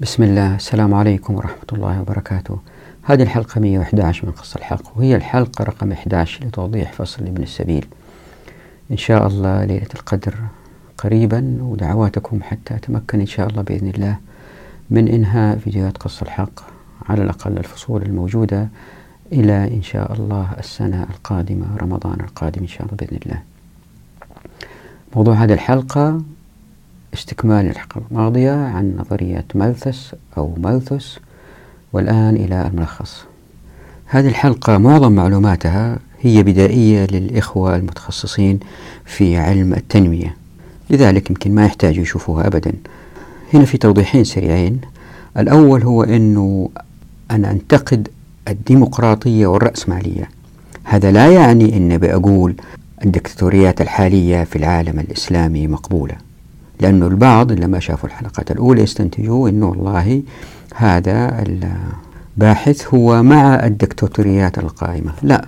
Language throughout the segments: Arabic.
بسم الله. السلام عليكم ورحمة الله وبركاته. هذه الحلقة 111 من قصة الحق وهي الحلقة رقم 11 لتوضيح فصل ابن السبيل. إن شاء الله ليلة القدر قريبا ودعواتكم حتى أتمكن إن شاء الله بإذن الله من إنهاء فيديوهات قصة الحق على الأقل الفصول الموجودة إلى إن شاء الله السنة القادمة رمضان القادم إن شاء الله بإذن الله. موضوع هذه الحلقة استكمال الحلقة الماضية عن نظرية مالثس أو مالثس والآن إلى الملخص. هذه الحلقة معظم معلوماتها هي بدائية للإخوة المتخصصين في علم التنمية لذلك يمكن ما يحتاج يشوفوها أبدا. هنا في توضيحين سريعين. الأول هو أنه أنا أنتقد الديمقراطية والرأسمالية. هذا لا يعني أن بأقول الدكتاتوريات الحالية في العالم الإسلامي مقبولة. لأنه البعض لما شافوا الحلقات الأولى يستنتجوا أنه والله هذا الباحث هو مع الدكتاتوريات القائمة. لا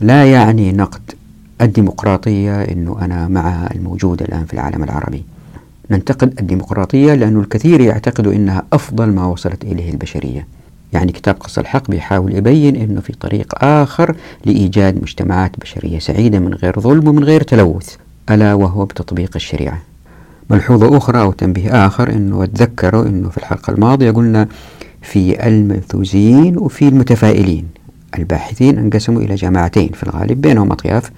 لا يعني نقد الديمقراطية أنه أنا مع الموجودة الآن في العالم العربي. ننتقد الديمقراطية لأنه الكثير يعتقدوا أنها أفضل ما وصلت إليه البشرية. يعني كتاب قص الحق بيحاول يبين أنه في طريق آخر لإيجاد مجتمعات بشرية سعيدة من غير ظلم ومن غير تلوث ألا وهو بتطبيق الشريعة. ملحوظة أخرى أو تنبيه آخر أنه تذكروا أنه في الحلقة الماضية قلنا في المنثوزيين وفي المتفائلين. الباحثين انقسموا إلى جماعتين في الغالب بينهم أطياف.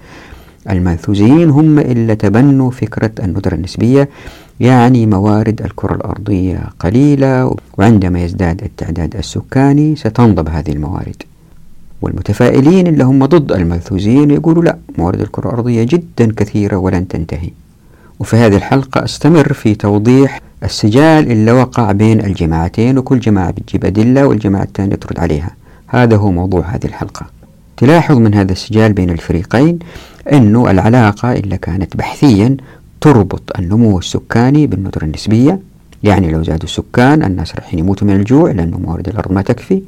المنثوزيين هم اللي تبنوا فكرة الندرة النسبية يعني موارد الكرة الأرضية قليلة وعندما يزداد التعداد السكاني ستنضب هذه الموارد. والمتفائلين اللي هم ضد الملثوزين يقولوا لا موارد الكرة الأرضية جدا كثيرة ولن تنتهي. وفي هذه الحلقة أستمر في توضيح السجال اللي وقع بين الجماعتين وكل جماعة بتجيب أدلة والجماعة الثانية ترد عليها. هذا هو موضوع هذه الحلقة. تلاحظ من هذا السجال بين الفريقين أنه العلاقة اللي كانت بحثيا تربط النمو السكاني بالندرة النسبية. يعني لو زادوا السكان الناس راح يموتوا من الجوع لأنه موارد الأرض ما تكفي.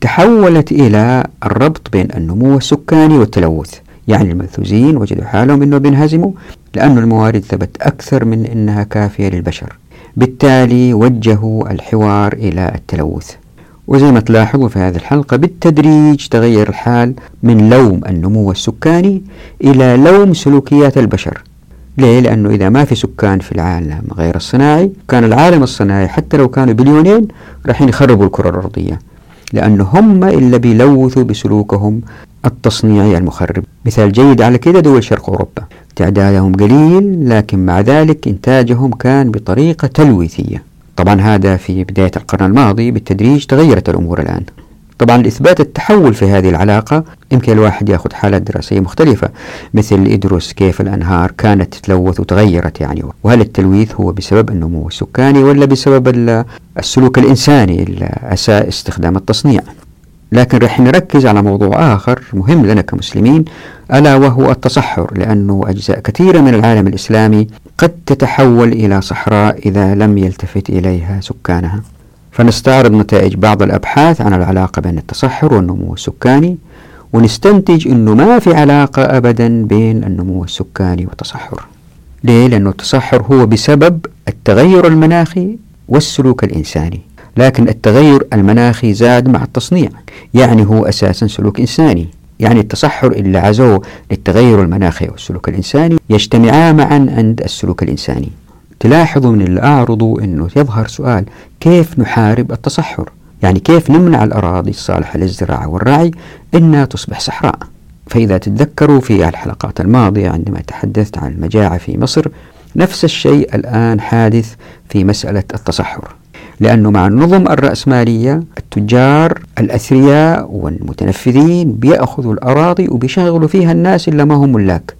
تحولت إلى الربط بين النمو السكاني والتلوث. يعني المنثوزين وجدوا حالهم أنه بينهزموا لأن الموارد ثبت أكثر من أنها كافية للبشر. بالتالي وجهوا الحوار إلى التلوث. وزي ما تلاحظوا في هذه الحلقة بالتدريج تغير الحال من لوم النمو السكاني إلى لوم سلوكيات البشر. ليه؟ لأنه إذا ما في سكان في العالم غير الصناعي كان العالم الصناعي حتى لو كانوا بليونين راح يخربوا الكرة الأرضية. لأنه هم اللي بيلوثوا بسلوكهم التصنيعي المخرب. مثال جيد على كده دول شرق أوروبا. تعدادهم قليل لكن مع ذلك إنتاجهم كان بطريقة تلويثية. طبعا هذا في بداية القرن الماضي بالتدريج تغيرت الأمور الآن. طبعا لإثبات التحول في هذه العلاقة يمكن الواحد يأخذ حالات دراسية مختلفة. مثل يدرس كيف الأنهار كانت تتلوث وتغيرت يعني وهل التلويث هو بسبب النمو السكاني ولا بسبب السلوك الإنساني أساء استخدام التصنيع؟ لكن رح نركز على موضوع آخر مهم لنا كمسلمين ألا وهو التصحر لأنه أجزاء كثيرة من العالم الإسلامي قد تتحول إلى صحراء إذا لم يلتفت إليها سكانها. فنستعرض نتائج بعض الأبحاث عن العلاقة بين التصحر والنمو السكاني ونستنتج أنه ما في علاقة أبدا بين النمو السكاني والتصحر. ليه؟ لأنه التصحر هو بسبب التغير المناخي والسلوك الإنساني. لكن التغير المناخي زاد مع التصنيع يعني هو أساسا سلوك إنساني. يعني التصحر اللي عزوه للتغير المناخي والسلوك الإنساني يجتمعا معا عند السلوك الإنساني. تلاحظوا من اللي أعرضوا أنه يظهر سؤال كيف نحارب التصحر؟ يعني كيف نمنع الأراضي الصالحة للزراعة والرعي أنها تصبح صحراء؟ فإذا تتذكروا في الحلقات الماضية عندما تحدثت عن المجاعة في مصر نفس الشيء الآن حادث في مسألة التصحر. لأنه مع النظم الرأسمالية التجار الأثرياء والمتنفذين بيأخذوا الأراضي وبيشغلوا فيها الناس إلا ما هم ملاك.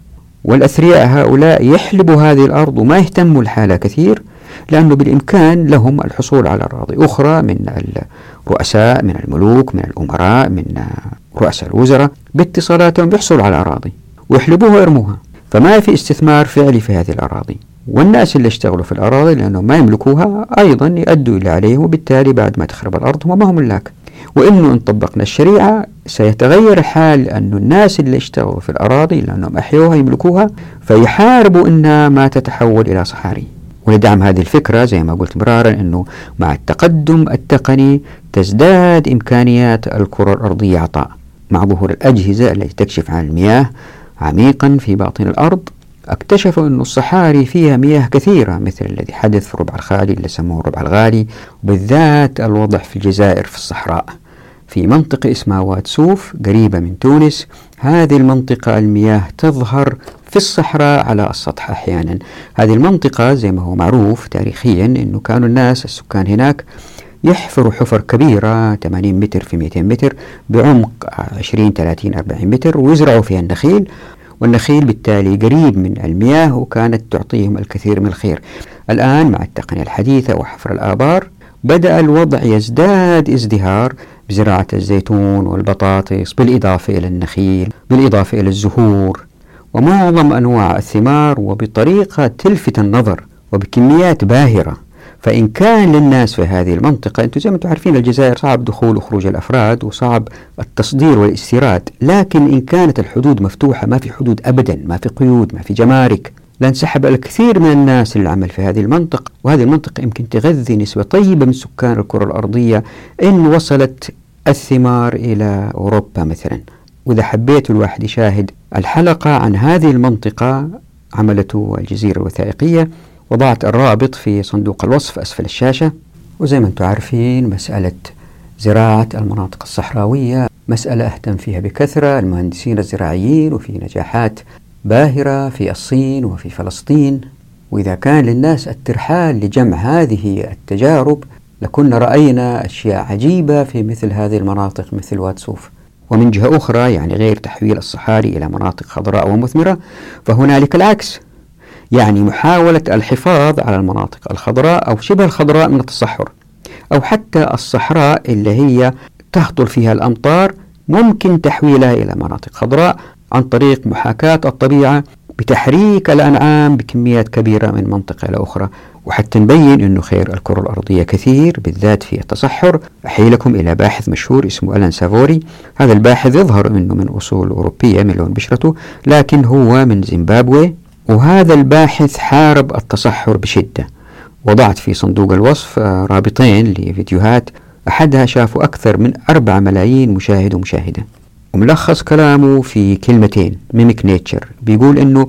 والأثرياء هؤلاء يحلبوا هذه الأرض وما يهتموا الحالة كثير لأنه بالإمكان لهم الحصول على أراضي أخرى من الرؤساء من الملوك من الأمراء من رؤساء الوزراء باتصالاتهم بيحصلوا على أراضي ويحلبوها ويرموها. فما في استثمار فعلي في هذه الأراضي. والناس اللي اشتغلوا في الأراضي لأنهم ما يملكوها أيضا يؤدوا إلى عليهم وبالتالي بعد ما تخرب الأرض هم ما هم ملاك وإنه إن طبقنا الشريعة سيتغير الحال لأن الناس اللي اشتغلوا في الأراضي لأنهم أحيوها يملكوها فيحاربوا إنها ما تتحول إلى صحاري. ولدعم هذه الفكرة زي ما قلت مرارا أنه مع التقدم التقني تزداد إمكانيات الكرة الأرضية عطاء. مع ظهور الأجهزة التي تكشف عن المياه عميقا في باطن الأرض اكتشفوا أن الصحاري فيها مياه كثيرة مثل الذي حدث في الربع الخالي اللي سموه الربع الغالي وبالذات الوضع في الجزائر في الصحراء. في منطقة اسمها واد سوف قريبة من تونس هذه المنطقة المياه تظهر في الصحراء على السطح أحيانا. هذه المنطقة زي ما هو معروف تاريخيا أنه كانوا الناس السكان هناك يحفروا حفر كبيرة 80 متر في 200 متر بعمق 20 30 40 متر ويزرعوا فيها النخيل. والنخيل بالتالي قريب من المياه وكانت تعطيهم الكثير من الخير. الآن مع التقنية الحديثة وحفر الآبار بدأ الوضع يزداد ازدهار بزراعة الزيتون والبطاطس بالإضافة إلى النخيل بالإضافة إلى الزهور. ومعظم أنواع الثمار وبطريقة تلفت النظر وبكميات باهرة. فإن كان للناس في هذه المنطقة أنتم زي ما أنتم عارفين الجزائر صعب دخول وخروج الأفراد وصعب التصدير والاستيراد لكن إن كانت الحدود مفتوحة ما في حدود أبدا ما في قيود ما في جمارك. لانسحب الكثير من الناس للعمل في هذه المنطقة وهذه المنطقة يمكن تغذي نسبة طيبة من سكان الكرة الأرضية إن وصلت الثمار إلى أوروبا مثلا. وإذا حبيت الواحد يشاهد الحلقة عن هذه المنطقة عملته الجزيرة الوثائقية وضعت الرابط في صندوق الوصف أسفل الشاشة. وزي ما أنتم عارفين مسألة زراعة المناطق الصحراوية مسألة أهتم فيها بكثرة. المهندسين الزراعيين وفي نجاحات باهرة في الصين وفي فلسطين. وإذا كان للناس الترحال لجمع هذه التجارب لكنا رأينا أشياء عجيبة في مثل هذه المناطق مثل واتسوف. ومن جهة أخرى يعني غير تحويل الصحاري إلى مناطق خضراء ومثمرة فهنالك العكس. يعني محاولة الحفاظ على المناطق الخضراء أو شبه الخضراء من التصحر أو حتى الصحراء اللي هي تهطل فيها الأمطار ممكن تحويلها إلى مناطق خضراء عن طريق محاكاة الطبيعة بتحريك الأنعام بكميات كبيرة من منطقة إلى أخرى. وحتى نبين أنه خير الكرة الأرضية كثير بالذات في التصحر. أحيلكم إلى باحث مشهور اسمه ألان سافوري. هذا الباحث يظهر أنه من أصول أوروبية من لون بشرته لكن هو من زيمبابوي. وهذا الباحث حارب التصحر بشدة. وضعت في صندوق الوصف رابطين لفيديوهات. أحدها شافوا أكثر من أربعة ملايين مشاهد ومشاهدة. وملخص كلامه في كلمتين mimic nature بيقول إنه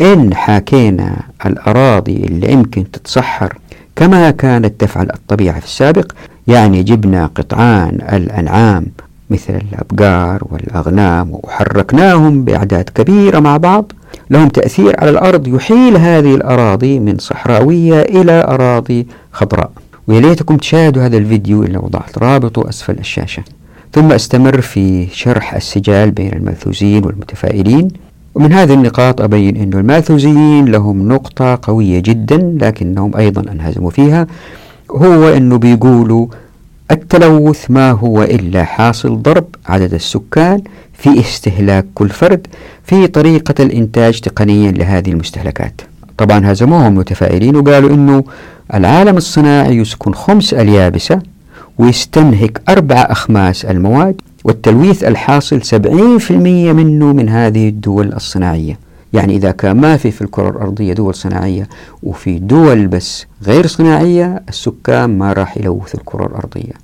إن حاكينا الأراضي اللي يمكن تتصحر كما كانت تفعل الطبيعة في السابق يعني جبنا قطعان الأنعام مثل الأبقار والأغنام وحركناهم بأعداد كبيرة مع بعض لهم تأثير على الأرض يحيل هذه الأراضي من صحراوية إلى أراضي خضراء. ويا ليتكم تشاهدوا هذا الفيديو اللي وضعت رابطه أسفل الشاشة. ثم أستمر في شرح السجال بين الملثوزين والمتفائلين. ومن هذه النقاط أبين أن الماثوزيين لهم نقطة قوية جدا لكنهم أيضا أنهزموا فيها. هو أنه بيقولوا التلوث ما هو إلا حاصل ضرب عدد السكان. في استهلاك كل فرد في طريقة الإنتاج تقنيا لهذه المستهلكات. طبعا هزموهم متفائلين وقالوا أنه العالم الصناعي يسكن خمس اليابسة ويستنهك أربع أخماس المواد والتلويث الحاصل 70% منه من هذه الدول الصناعية. يعني إذا كان ما في في الكرة الأرضية دول صناعية وفي دول بس غير صناعية السكان ما راح يلوثوا الكرة الأرضية.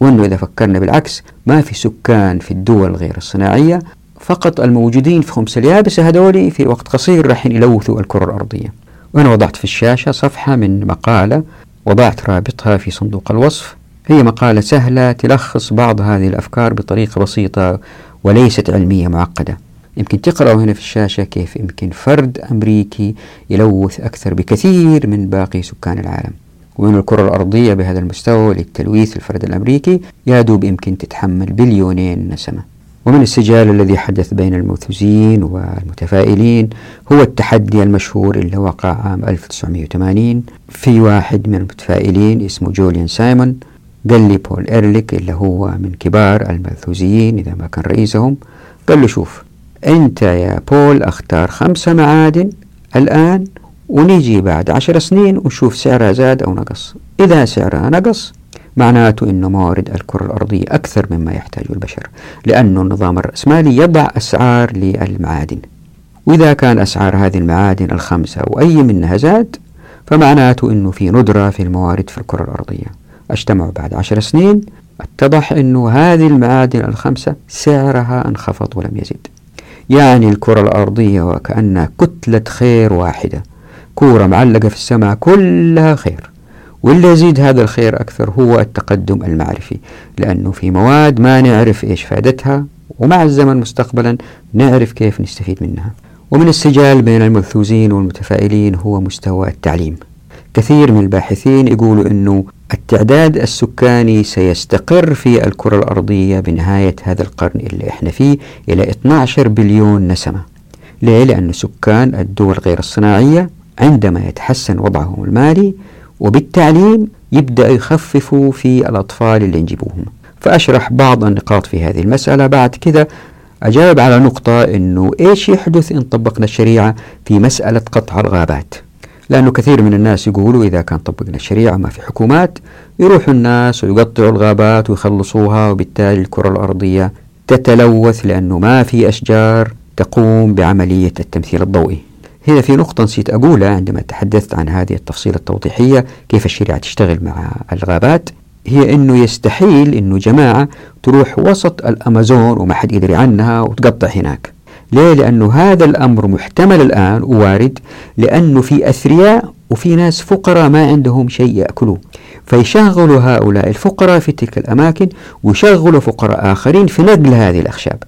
وأنه إذا فكرنا بالعكس ما في سكان في الدول غير الصناعية فقط الموجودين في خمس اليابسة هذولي في وقت قصير راح يلوثوا الكرة الأرضية. وأنا وضعت في الشاشة صفحة من مقالة وضعت رابطها في صندوق الوصف. هي مقالة سهلة تلخص بعض هذه الأفكار بطريقة بسيطة وليست علمية معقدة. يمكن تقرأوا هنا في الشاشة كيف يمكن فرد أمريكي يلوث أكثر بكثير من باقي سكان العالم. ومن الكرة الأرضية بهذا المستوى للتلويث الفرد الأمريكي يا دوب يمكن تتحمل بليونين نسمة. ومن السجال الذي حدث بين المالثوزيين والمتفائلين هو التحدي المشهور اللي وقع عام 1980 في واحد من المتفائلين اسمه جوليان سايمون قال لي بول إيرليك اللي هو من كبار الملثوزيين إذا ما كان رئيسهم قال له شوف أنت يا بول أختار خمسة معادن الآن ونيجي بعد عشر سنين ونشوف سعرها زاد أو نقص. إذا سعرها نقص معناته أن موارد الكرة الأرضية أكثر مما يحتاجه البشر لأن النظام الرأسمالي يضع أسعار للمعادن. وإذا كان أسعار هذه المعادن الخمسة أو أي منها زاد فمعناته أنه في ندرة في الموارد في الكرة الأرضية. اجتمعوا بعد عشر سنين اتضح أنه هذه المعادن الخمسة سعرها أنخفض ولم يزد. يعني الكرة الأرضية وكأنها كتلة خير واحدة. كورة معلقة في السماء كلها خير واللي يزيد هذا الخير أكثر هو التقدم المعرفي لأنه في مواد ما نعرف إيش فائدتها ومع الزمن مستقبلا نعرف كيف نستفيد منها. ومن السجال بين الملثوزين والمتفائلين هو مستوى التعليم. كثير من الباحثين يقولوا أنه التعداد السكاني سيستقر في الكرة الأرضية بنهاية هذا القرن اللي إحنا فيه إلى 12 بليون نسمة. ليه؟ لأن سكان الدول غير الصناعية عندما يتحسن وضعهم المالي وبالتعليم يبدأ يخففوا في الأطفال اللي نجيبوهم فأشرح بعض النقاط في هذه المسألة. بعد كذا أجاب على نقطة أنه إيش يحدث إن طبقنا الشريعة في مسألة قطع الغابات؟ لأنه كثير من الناس يقولوا إذا كان طبقنا الشريعة ما في حكومات يروحوا الناس ويقطعوا الغابات ويخلصوها وبالتالي الكرة الأرضية تتلوث لأنه ما في أشجار تقوم بعملية التمثيل الضوئي. هنا في نقطة نسيت أقولها عندما تحدثت عن هذه التفصيلة التوضيحية كيف الشريعة تشتغل مع الغابات. هي أنه يستحيل أنه جماعة تروح وسط الأمازون وما حد يدري عنها وتقطع هناك. ليه؟ لأنه هذا الأمر محتمل الآن ووارد لأنه في أثرياء وفي ناس فقراء ما عندهم شيء يأكلوه. فيشغلوا هؤلاء الفقراء في تلك الأماكن ويشغلوا فقراء آخرين في نقل هذه الأخشاب.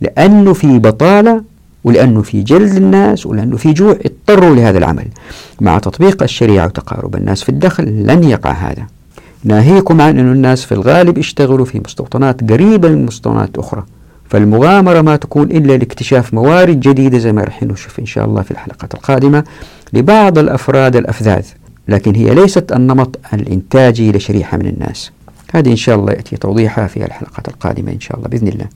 لأنه في بطالة ولأنه في جلد الناس ولأنه في جوع اضطروا لهذا العمل. مع تطبيق الشريعة وتقارب الناس في الدخل لن يقع هذا. ناهيكم عن أن الناس في الغالب يشتغلوا في مستوطنات قريبة من مستوطنات أخرى. فالمغامرة ما تكون إلا لاكتشاف موارد جديدة زي ما رح نشوف إن شاء الله في الحلقات القادمة لبعض الأفراد الأفذاذ لكن هي ليست النمط الإنتاجي لشريحة من الناس. هذه إن شاء الله يأتي توضيحها في الحلقات القادمة إن شاء الله بإذن الله.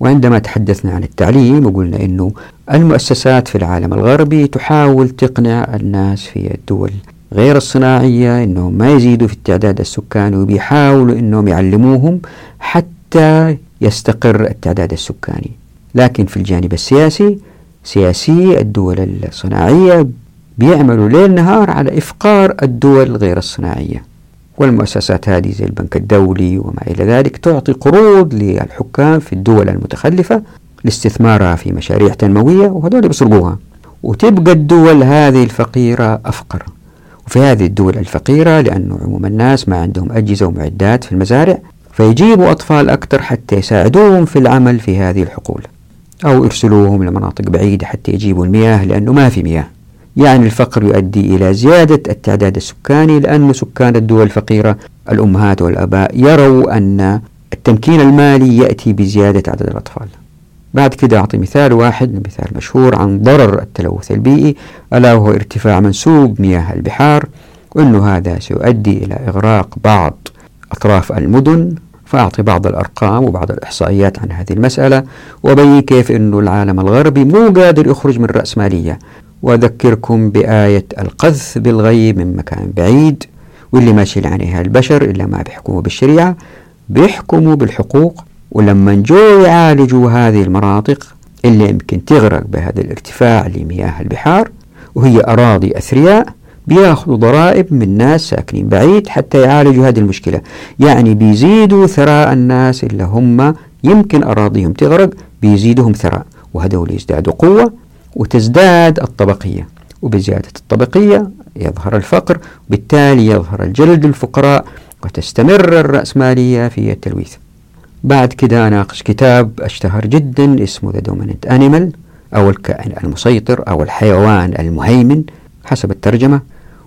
وعندما تحدثنا عن التعليم وقلنا أنه المؤسسات في العالم الغربي تحاول تقنع الناس في الدول غير الصناعية أنهم ما يزيدوا في التعداد السكاني وبيحاولوا أنهم يعلموهم حتى يستقر التعداد السكاني. لكن في الجانب السياسي سياسي الدول الصناعية بيعملوا ليل نهار على إفقار الدول غير الصناعية. والمؤسسات هذه زي البنك الدولي وما إلى ذلك تعطي قروض للحكام في الدول المتخلفة لاستثمارها في مشاريع تنموية وهذول بيسرقوها وتبقى الدول هذه الفقيرة أفقر. وفي هذه الدول الفقيرة لأنه عموم الناس ما عندهم أجهزة ومعدات في المزارع فيجيبوا أطفال أكثر حتى يساعدوهم في العمل في هذه الحقول. أو يرسلوهم لمناطق بعيدة حتى يجيبوا المياه لأنه ما في مياه. يعني الفقر يؤدي إلى زيادة التعداد السكاني لأن سكان الدول الفقيرة الأمهات والأباء يروا أن التمكين المالي يأتي بزيادة عدد الأطفال. بعد كده أعطي مثال واحد مثال مشهور عن ضرر التلوث البيئي ألا وهو ارتفاع منسوب مياه البحار وأنه هذا سيؤدي إلى إغراق بعض أطراف المدن. فأعطي بعض الأرقام وبعض الإحصائيات عن هذه المسألة وبين كيف أنه العالم الغربي مو قادر يخرج من الرأسمالية وأذكركم بآية القذف بالغيب من مكان بعيد واللي ماشي عليها البشر إلا ما بيحكموا بالشريعة بيحكموا بالحقوق ولما جو يعالجوا هذه المناطق اللي يمكن تغرق بهذا الارتفاع لمياه البحار وهي أراضي أثرياء بياخذوا ضرائب من ناس ساكنين بعيد حتى يعالجوا هذه المشكلة. يعني بيزيدوا ثراء الناس اللي هم يمكن أراضيهم تغرق بيزيدهم ثراء وهذول يزدادوا قوة وتزداد الطبقية. وبزيادة الطبقية يظهر الفقر وبالتالي يظهر الجلد الفقراء وتستمر الرأسمالية في التلويث. بعد كده أناقش كتاب أشتهر جدا اسمه The Dominant Animal أو الكائن المسيطر أو الحيوان المهيمن حسب الترجمة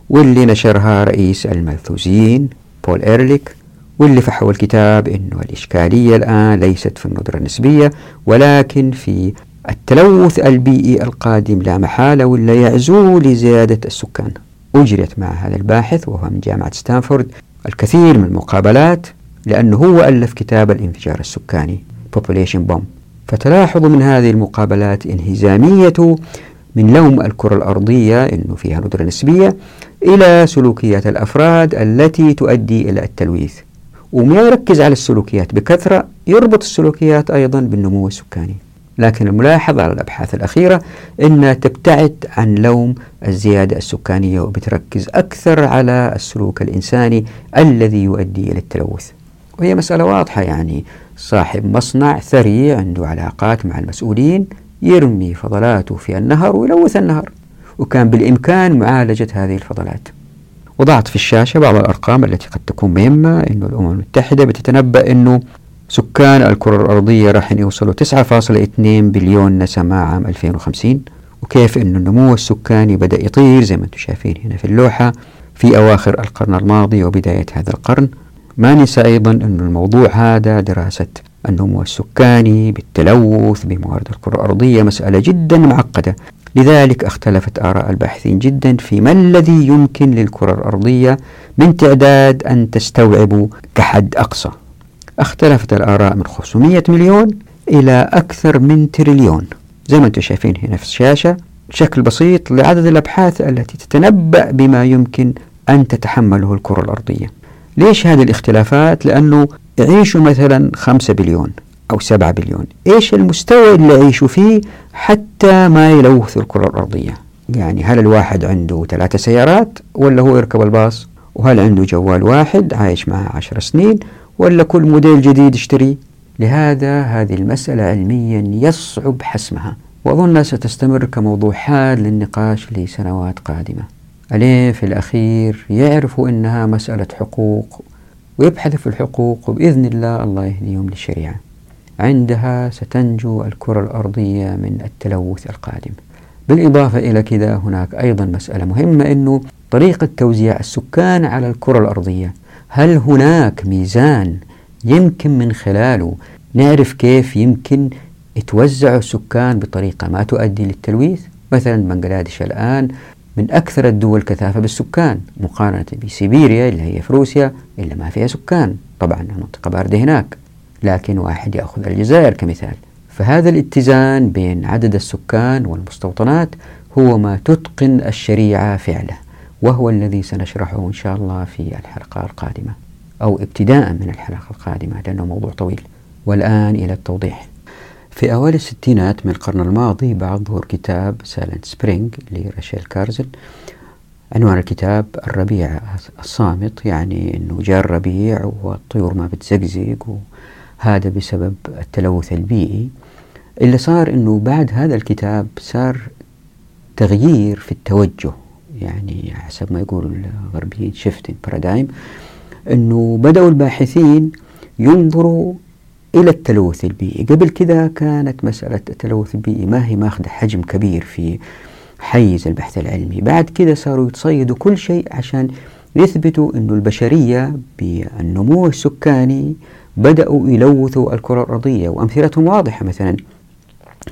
واللي نشرها رئيس الملثوزيين بول إيرليك واللي فحوى الكتاب أنه الإشكالية الآن ليست في الندرة النسبية ولكن في التلوث البيئي القادم لا محالة ولا يعزو لزيادة السكان. أجريت مع هذا الباحث وهو من جامعة ستانفورد الكثير من المقابلات لأنه هو ألف كتاب الانفجار السكاني Population Bomb. فتلاحظوا من هذه المقابلات انهزامية من لوم الكرة الأرضية أنه فيها ندرة نسبية إلى سلوكيات الأفراد التي تؤدي إلى التلويث. وما يركز على السلوكيات بكثرة يربط السلوكيات أيضا بالنمو السكاني. لكن الملاحظ على الأبحاث الأخيرة أنها تبتعد عن لوم الزيادة السكانية وبتركز أكثر على السلوك الإنساني الذي يؤدي إلى التلوث. وهي مسألة واضحة يعني. صاحب مصنع ثري عنده علاقات مع المسؤولين يرمي فضلاته في النهر ويلوث النهر وكان بالإمكان معالجة هذه الفضلات. وضعت في الشاشة بعض الأرقام التي قد تكون مهمة أنه الأمم المتحدة بتتنبأ أنه سكان الكرة الأرضية راح يوصلوا 9.2 بليون نسمة عام 2050 وكيف أن النمو السكاني بدأ يطير زي ما أنتم شايفين هنا في اللوحة في أواخر القرن الماضي وبداية هذا القرن. ما ننسى أيضا أن الموضوع هذا دراسة النمو السكاني بالتلوث بموارد الكرة الأرضية مسألة جدا معقدة. لذلك اختلفت آراء الباحثين جدا في ما الذي يمكن للكرة الأرضية من تعداد أن تستوعب كحد أقصى. اختلفت الآراء من 500 مليون إلى أكثر من تريليون. زي ما أنتم شايفين هنا في الشاشة شكل بسيط لعدد الأبحاث التي تتنبأ بما يمكن أن تتحمله الكرة الأرضية. ليش هذه الاختلافات؟ لأنه يعيشوا مثلا 5 بليون أو 7 بليون. إيش المستوى اللي يعيشوا فيه حتى ما يلوث الكرة الأرضية؟ يعني هل الواحد عنده ثلاثة سيارات ولا هو يركب الباص؟ وهل عنده جوال واحد عايش معه عشر سنين؟ ولا كل موديل جديد اشتريه لهذا هذه المسألة علميا يصعب حسمها. وأظنها ستستمر كموضوع حاد للنقاش لسنوات قادمة. ألين في الأخير يعرفوا أنها مسألة حقوق ويبحثوا في الحقوق وبإذن الله الله يهديهم للشريعة. عندها ستنجو الكرة الأرضية من التلوث القادم. بالإضافة إلى كذا هناك أيضا مسألة مهمة أنه طريقة توزيع السكان على الكرة الأرضية. هل هناك ميزان يمكن من خلاله؟ نعرف كيف يمكن يتوزع السكان بطريقة ما تؤدي للتلويث؟ مثلا بنغلاديش الآن من أكثر الدول كثافة بالسكان مقارنة بسيبيريا اللي هي في روسيا اللي ما فيها سكان. طبعا منطقة باردة هناك لكن واحد يأخذ الجزائر كمثال. فهذا الاتزان بين عدد السكان والمستوطنات هو ما تتقن الشريعة فعله. وهو الذي سنشرحه إن شاء الله في الحلقة القادمة أو ابتداء من الحلقة القادمة لأنه موضوع طويل. والآن إلى التوضيح. في أوائل الستينات من القرن الماضي بعد ظهور كتاب Silent Spring لراشيل كارسون عنوان الكتاب الربيع الصامت يعني أنه جاء الربيع والطيور ما بتزقزق وهذا بسبب التلوث البيئي. اللي صار أنه بعد هذا الكتاب صار تغيير في التوجه. يعني حسب ما يقول الغربيين شيفتنج بارادايم أنه بدأوا الباحثين ينظروا إلى التلوث البيئي. قبل كذا كانت مسألة التلوث البيئي ما هي ماخذة حجم كبير في حيز البحث العلمي. بعد كذا صاروا يتصيدوا كل شيء عشان يثبتوا أن البشرية بالنمو السكاني بدأوا يلوثوا الكرة الأرضية. وأمثلتهم واضحة مثلا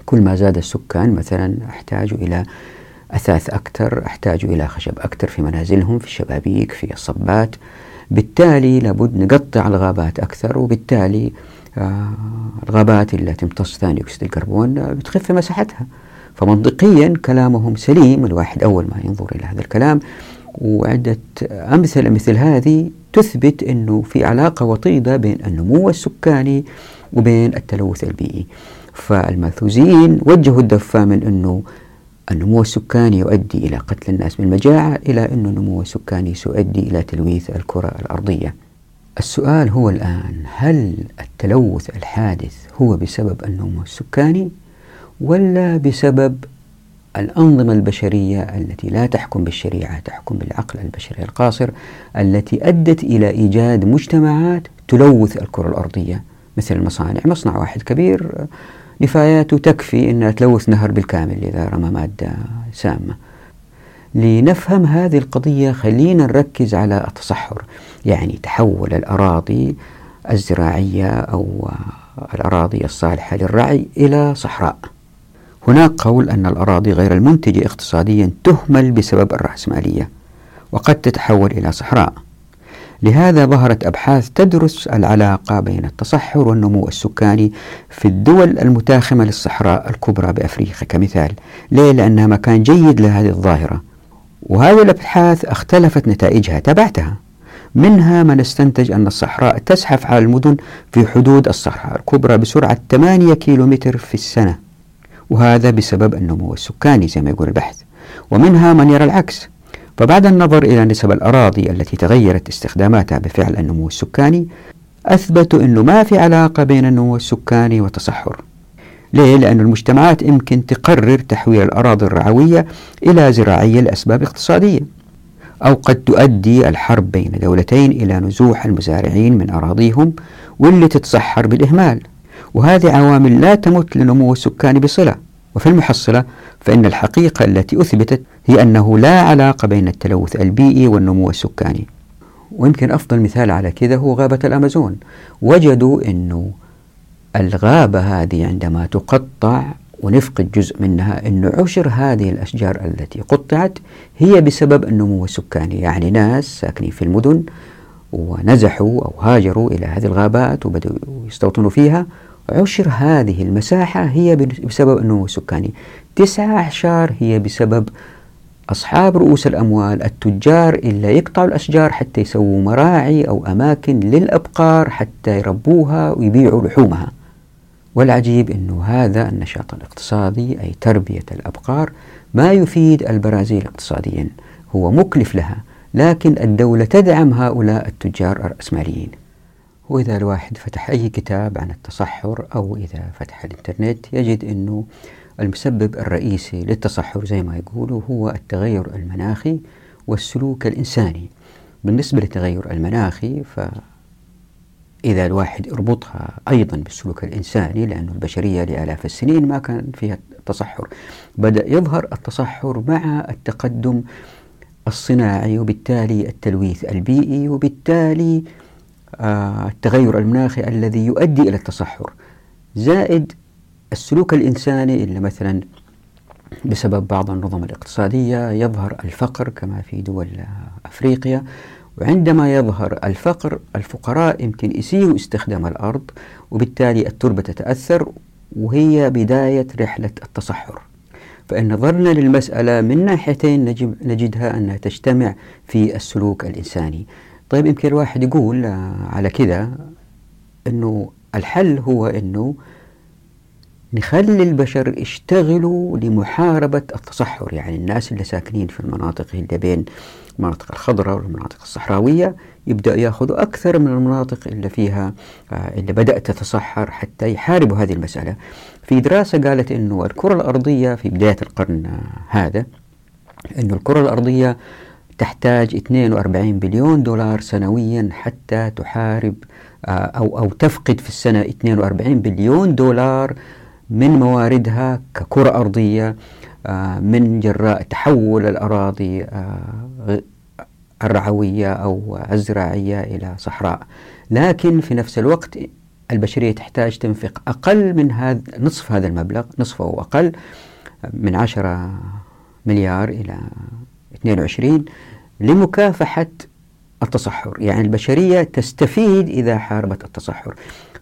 كل ما زاد السكان مثلا أحتاجوا إلى أثاث أكثر احتاجوا إلى خشب أكثر في منازلهم في الشبابيك في الصبات. بالتالي لابد نقطع الغابات أكثر وبالتالي آه الغابات اللي تمتص ثاني أكسيد الكربون بتخف مساحتها. فمنطقيا كلامهم سليم الواحد أول ما ينظر إلى هذا الكلام وعدة أمثلة مثل هذه تثبت أنه في علاقة وطيدة بين النمو السكاني وبين التلوث البيئي. فالماثوزيين وجهوا الدفة من أنه النمو السكاني يؤدي إلى قتل الناس بالمجاعة إلى أن النمو السكاني سيؤدي إلى تلويث الكرة الأرضية. السؤال هو الآن هل التلوث الحادث هو بسبب النمو السكاني ولا بسبب الأنظمة البشرية التي لا تحكم بالشريعة تحكم بالعقل البشري القاصر التي أدت إلى إيجاد مجتمعات تلوث الكرة الأرضية؟ مثل المصانع مصنع واحد كبير نفاياته تكفي أنها تلوث نهر بالكامل إذا رمى مادة سامة. لنفهم هذه القضية خلينا نركز على التصحر. يعني تحول الأراضي الزراعية أو الأراضي الصالحة للرعي إلى صحراء. هناك قول أن الأراضي غير المنتجة اقتصاديا تهمل بسبب الرأسمالية وقد تتحول إلى صحراء. لهذا ظهرت أبحاث تدرس العلاقة بين التصحر والنمو السكاني في الدول المتاخمة للصحراء الكبرى بأفريقيا كمثال. ليه؟ لأنها مكان جيد لهذه الظاهرة. وهذه الأبحاث اختلفت نتائجها تبعتها منها من استنتج أن الصحراء تزحف على المدن في حدود الصحراء الكبرى بسرعة 8 كيلومتر في السنة. وهذا بسبب النمو السكاني زي ما يقول البحث. ومنها من يرى العكس. فبعد النظر إلى نسب الأراضي التي تغيرت استخداماتها بفعل النمو السكاني أثبتوا أنه ما في علاقة بين النمو السكاني والتصحر. ليه؟ لأن المجتمعات يمكن تقرر تحويل الأراضي الرعوية إلى زراعية لأسباب اقتصادية أو قد تؤدي الحرب بين دولتين إلى نزوح المزارعين من أراضيهم واللي تتصحر بالإهمال. وهذه عوامل لا تمت لنمو السكان بصلة. وفي المحصلة فإن الحقيقة التي أثبتت هي أنه لا علاقة بين التلوث البيئي والنمو السكاني. ويمكن أفضل مثال على كذا هو غابة الأمازون. وجدوا أنه الغابة هذه عندما تقطع ونفقد جزء منها أنه عشر هذه الأشجار التي قطعت هي بسبب النمو السكاني. يعني ناس ساكنين في المدن ونزحوا أو هاجروا إلى هذه الغابات وبدأوا يستوطنوا فيها عشر هذه المساحة هي بسبب النمو السكاني تسعة أعشار هي بسبب أصحاب رؤوس الأموال التجار اللي يقطعوا الأشجار حتى يسووا مراعي أو أماكن للأبقار حتى يربوها ويبيعوا لحومها. والعجيب أنه هذا النشاط الاقتصادي أي تربية الأبقار ما يفيد البرازيل اقتصاديا. هو مكلف لها لكن الدولة تدعم هؤلاء التجار الرأسماليين وإذا الواحد فتح أي كتاب عن التصحر أو إذا فتح الإنترنت يجد أنه المسبب الرئيسي للتصحر زي ما يقولوا هو التغير المناخي والسلوك الإنساني. بالنسبة للتغير المناخي فإذا الواحد يربطها أيضا بالسلوك الإنساني لأن البشرية لآلاف السنين ما كان فيها تصحر بدأ يظهر التصحر مع التقدم الصناعي وبالتالي التلويث البيئي وبالتالي التغير المناخي الذي يؤدي إلى التصحر. زائد السلوك الإنساني اللي مثلا بسبب بعض النظم الاقتصادية يظهر الفقر كما في دول أفريقيا. وعندما يظهر الفقر الفقراء يمكن يسيئوا استخدام الأرض وبالتالي التربة تتأثر وهي بداية رحلة التصحر. فإن نظرنا للمسألة من ناحيتين نجد نجدها أنها تجتمع في السلوك الإنساني. طيب يمكن الواحد يقول على كذا أنه الحل هو أنه نخلي البشر يشتغلوا لمحاربة التصحر. يعني الناس اللي ساكنين في المناطق اللي بين المناطق الخضراء والمناطق الصحراوية يبدأ يأخذوا أكثر من المناطق اللي فيها آه، اللي بدأت تتصحر حتى يحاربوا هذه المسألة. في دراسة قالت أنه الكرة الأرضية في بداية القرن هذا أنه الكرة الأرضية تحتاج 42 بليون دولار سنويا حتى تحارب آه، أو أو تفقد في السنة 42 بليون دولار من مواردها ككرة أرضية آه، من جراء تحول الأراضي آه، الرعوية أو الزراعية إلى صحراء. لكن في نفس الوقت البشرية تحتاج تنفق أقل من هذا نصف هذا المبلغ نصفه أو أقل من عشرة مليار إلى 22 لمكافحة التصحر. يعني البشرية تستفيد إذا حاربت التصحر.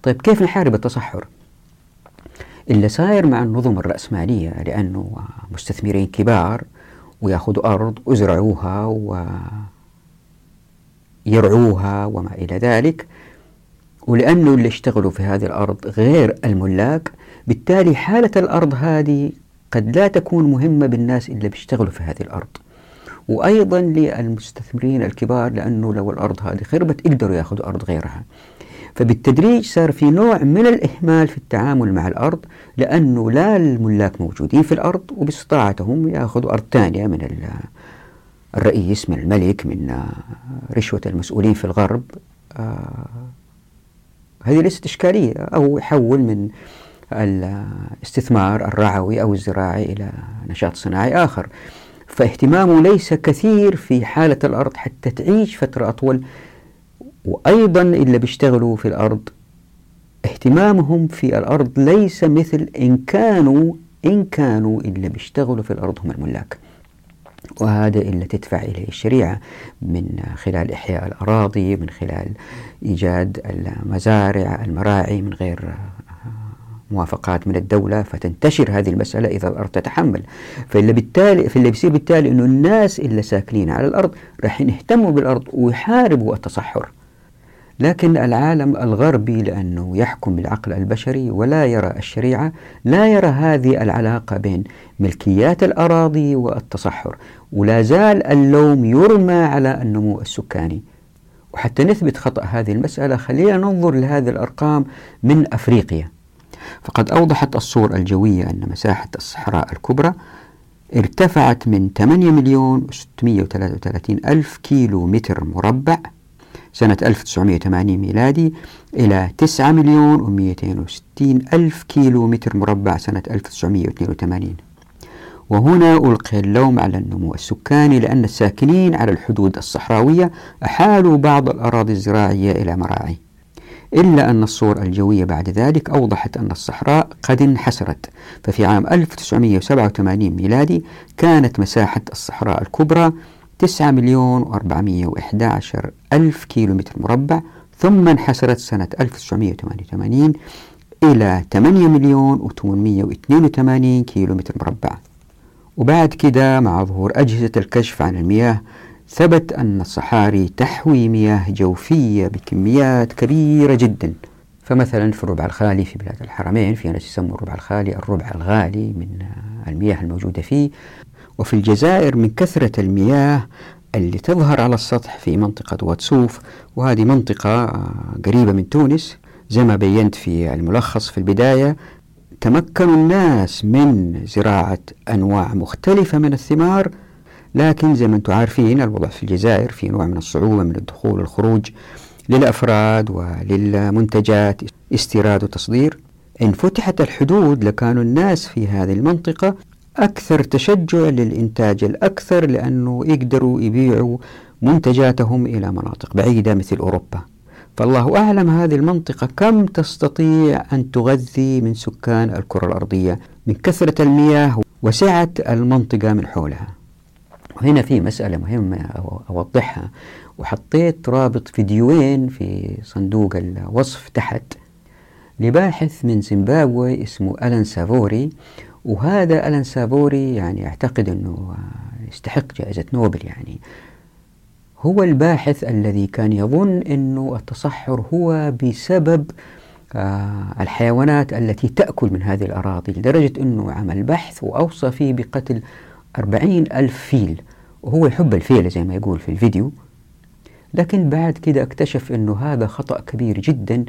طيب كيف نحارب التصحر؟ اللي صاير مع النظم الرأسمالية لأنه مستثمرين كبار ويأخذوا أرض ويزرعوها ويرعوها وما إلى ذلك. ولأنه اللي اشتغلوا في هذه الأرض غير الملاك بالتالي حالة الأرض هذه قد لا تكون مهمة بالناس اللي بيشتغلوا في هذه الأرض. وأيضا للمستثمرين الكبار لأنه لو الأرض هذه خربت يقدروا يأخذوا أرض غيرها. فبالتدريج صار في نوع من الإهمال في التعامل مع الأرض لأنه لا الملاك موجودين في الأرض وباستطاعتهم يأخذوا أرض ثانية من الرئيس من الملك من رشوة المسؤولين في الغرب. آه، هذه ليست إشكالية أو يحول من الاستثمار الرعوي أو الزراعي إلى نشاط صناعي آخر. فاهتمامه ليس كثير في حالة الأرض حتى تعيش فترة أطول وأيضا اللي بيشتغلوا في الأرض. اهتمامهم في الأرض ليس مثل إن كانوا إن كانوا اللي بيشتغلوا في الأرض هم الملاك. وهذا اللي تدفع إليه الشريعة من خلال إحياء الأراضي من خلال إيجاد المزارع المراعي من غير موافقات من الدولة فتنتشر هذه المسألة إذا الأرض تتحمل. فاللي بالتالي فاللي بيصير بالتالي أنه الناس اللي ساكنين على الأرض راح يهتموا بالأرض ويحاربوا التصحر. لكن العالم الغربي لأنه يحكم بالعقل البشري ولا يرى الشريعة لا يرى هذه العلاقة بين ملكيات الأراضي والتصحر. ولا زال اللوم يرمى على النمو السكاني. وحتى نثبت خطأ هذه المسألة خلينا ننظر لهذه الأرقام من أفريقيا. فقد أوضحت الصور الجوية أن مساحة الصحراء الكبرى ارتفعت من 8 مليون و633 ألف كيلو متر مربع سنة 1980 ميلادي إلى 9 مليون و260 ألف كيلو متر مربع سنة 1982 وهنا ألقي اللوم على النمو السكاني لأن الساكنين على الحدود الصحراوية أحالوا بعض الأراضي الزراعية إلى مراعي. إلا أن الصور الجوية بعد ذلك أوضحت أن الصحراء قد انحسرت. ففي عام 1987 ميلادي كانت مساحة الصحراء الكبرى 9 مليون و411 ألف كيلو متر مربع ثم انحسرت سنة 1988 إلى 8 مليون و882 كيلو متر مربع. وبعد كده مع ظهور أجهزة الكشف عن المياه ثبت أن الصحاري تحوي مياه جوفية بكميات كبيرة جدا. فمثلا في الربع الخالي في بلاد الحرمين في ناس يسموا الربع الخالي الربع الغالي من المياه الموجودة فيه. وفي الجزائر من كثرة المياه اللي تظهر على السطح في منطقة واتسوف. وهذه منطقة قريبة من تونس. زي ما بينت في الملخص في البداية تمكن الناس من زراعة أنواع مختلفة من الثمار لكن زي ما أنتم عارفين الوضع في الجزائر في نوع من الصعوبة من الدخول والخروج للأفراد وللمنتجات استيراد وتصدير. إن فتحت الحدود لكانوا الناس في هذه المنطقة أكثر تشجع للإنتاج الأكثر لأنه يقدروا يبيعوا منتجاتهم إلى مناطق بعيدة مثل أوروبا. فالله أعلم هذه المنطقة كم تستطيع أن تغذي من سكان الكرة الأرضية من كثرة المياه وسعة المنطقة من حولها. وهنا في مسألة مهمة أوضحها. وحطيت رابط فيديوين في صندوق الوصف تحت لباحث من زيمبابوي اسمه ألان سافوري. وهذا ألان سافوري يعني أعتقد أنه يستحق جائزة نوبل يعني. هو الباحث الذي كان يظن أنه التصحر هو بسبب آه الحيوانات التي تأكل من هذه الأراضي لدرجة أنه عمل بحث وأوصى فيه بقتل أربعين ألف فيل. وهو يحب الفيل زي ما يقول في الفيديو. لكن بعد كده اكتشف أنه هذا خطأ كبير جدا.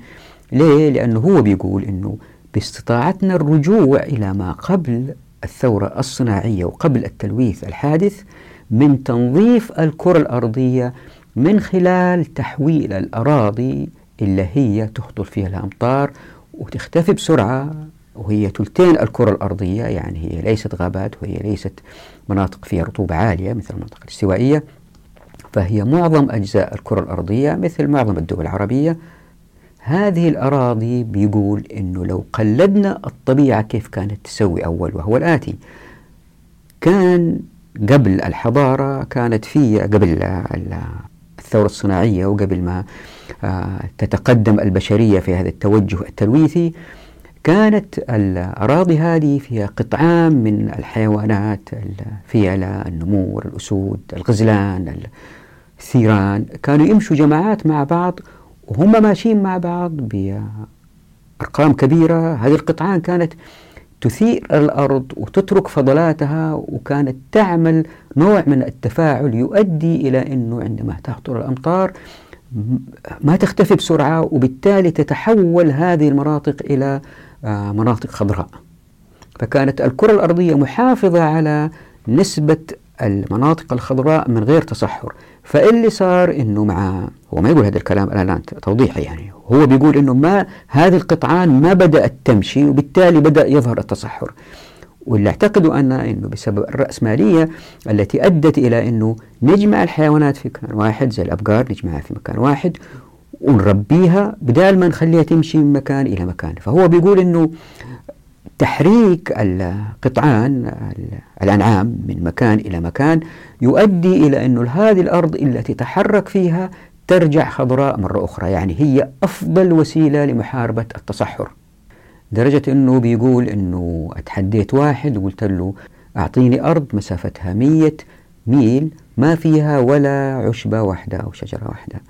ليه؟ لأنه هو بيقول أنه باستطاعتنا الرجوع إلى ما قبل الثورة الصناعية وقبل التلويث الحادث من تنظيف الكرة الأرضية من خلال تحويل الأراضي اللي هي تخطر فيها الأمطار وتختفي بسرعة. وهي ثلثين الكرة الأرضية يعني هي ليست غابات وهي ليست مناطق فيها رطوبة عالية مثل المنطقة الاستوائية فهي معظم أجزاء الكرة الأرضية مثل معظم الدول العربية. هذه الأراضي بيقول أنه لو قلدنا الطبيعة كيف كانت تسوي أول وهو الآتي. كان قبل الحضارة كانت في قبل الثورة الصناعية وقبل ما آه، تتقدم البشرية في هذا التوجه التلويثي كانت الأراضي هذه فيها قطعان من الحيوانات الفيلة النمور الأسود الغزلان الثيران كانوا يمشوا جماعات مع بعض وهم ماشيين مع بعض بأرقام كبيرة. هذه القطعان كانت تثير الأرض وتترك فضلاتها وكانت تعمل نوع من التفاعل يؤدي إلى أنه عندما تهطل الأمطار ما تختفي بسرعة وبالتالي تتحول هذه المناطق إلى مناطق خضراء. فكانت الكرة الأرضية محافظة على نسبة المناطق الخضراء من غير تصحر. فاللي صار إنه مع هو ما يقول هذا الكلام الآن توضيحه يعني. هو بيقول إنه ما هذه القطعان ما بدأت تمشي وبالتالي بدأ يظهر التصحر. واللي اعتقدوا أن أنه بسبب الرأسمالية التي أدت إلى أنه نجمع الحيوانات في مكان واحد زي الأبقار نجمعها في مكان واحد ونربيها بدال ما نخليها تمشي من مكان إلى مكان. فهو بيقول أنه تحريك القطعان الأنعام من مكان إلى مكان يؤدي إلى أن هذه الأرض التي تتحرك فيها ترجع خضراء مرة أخرى. يعني هي أفضل وسيلة لمحاربة التصحر. درجة أنه بيقول أنه أتحديت واحد وقلت له أعطيني أرض مسافتها مية ميل ما فيها ولا عشبة واحدة أو شجرة واحدة.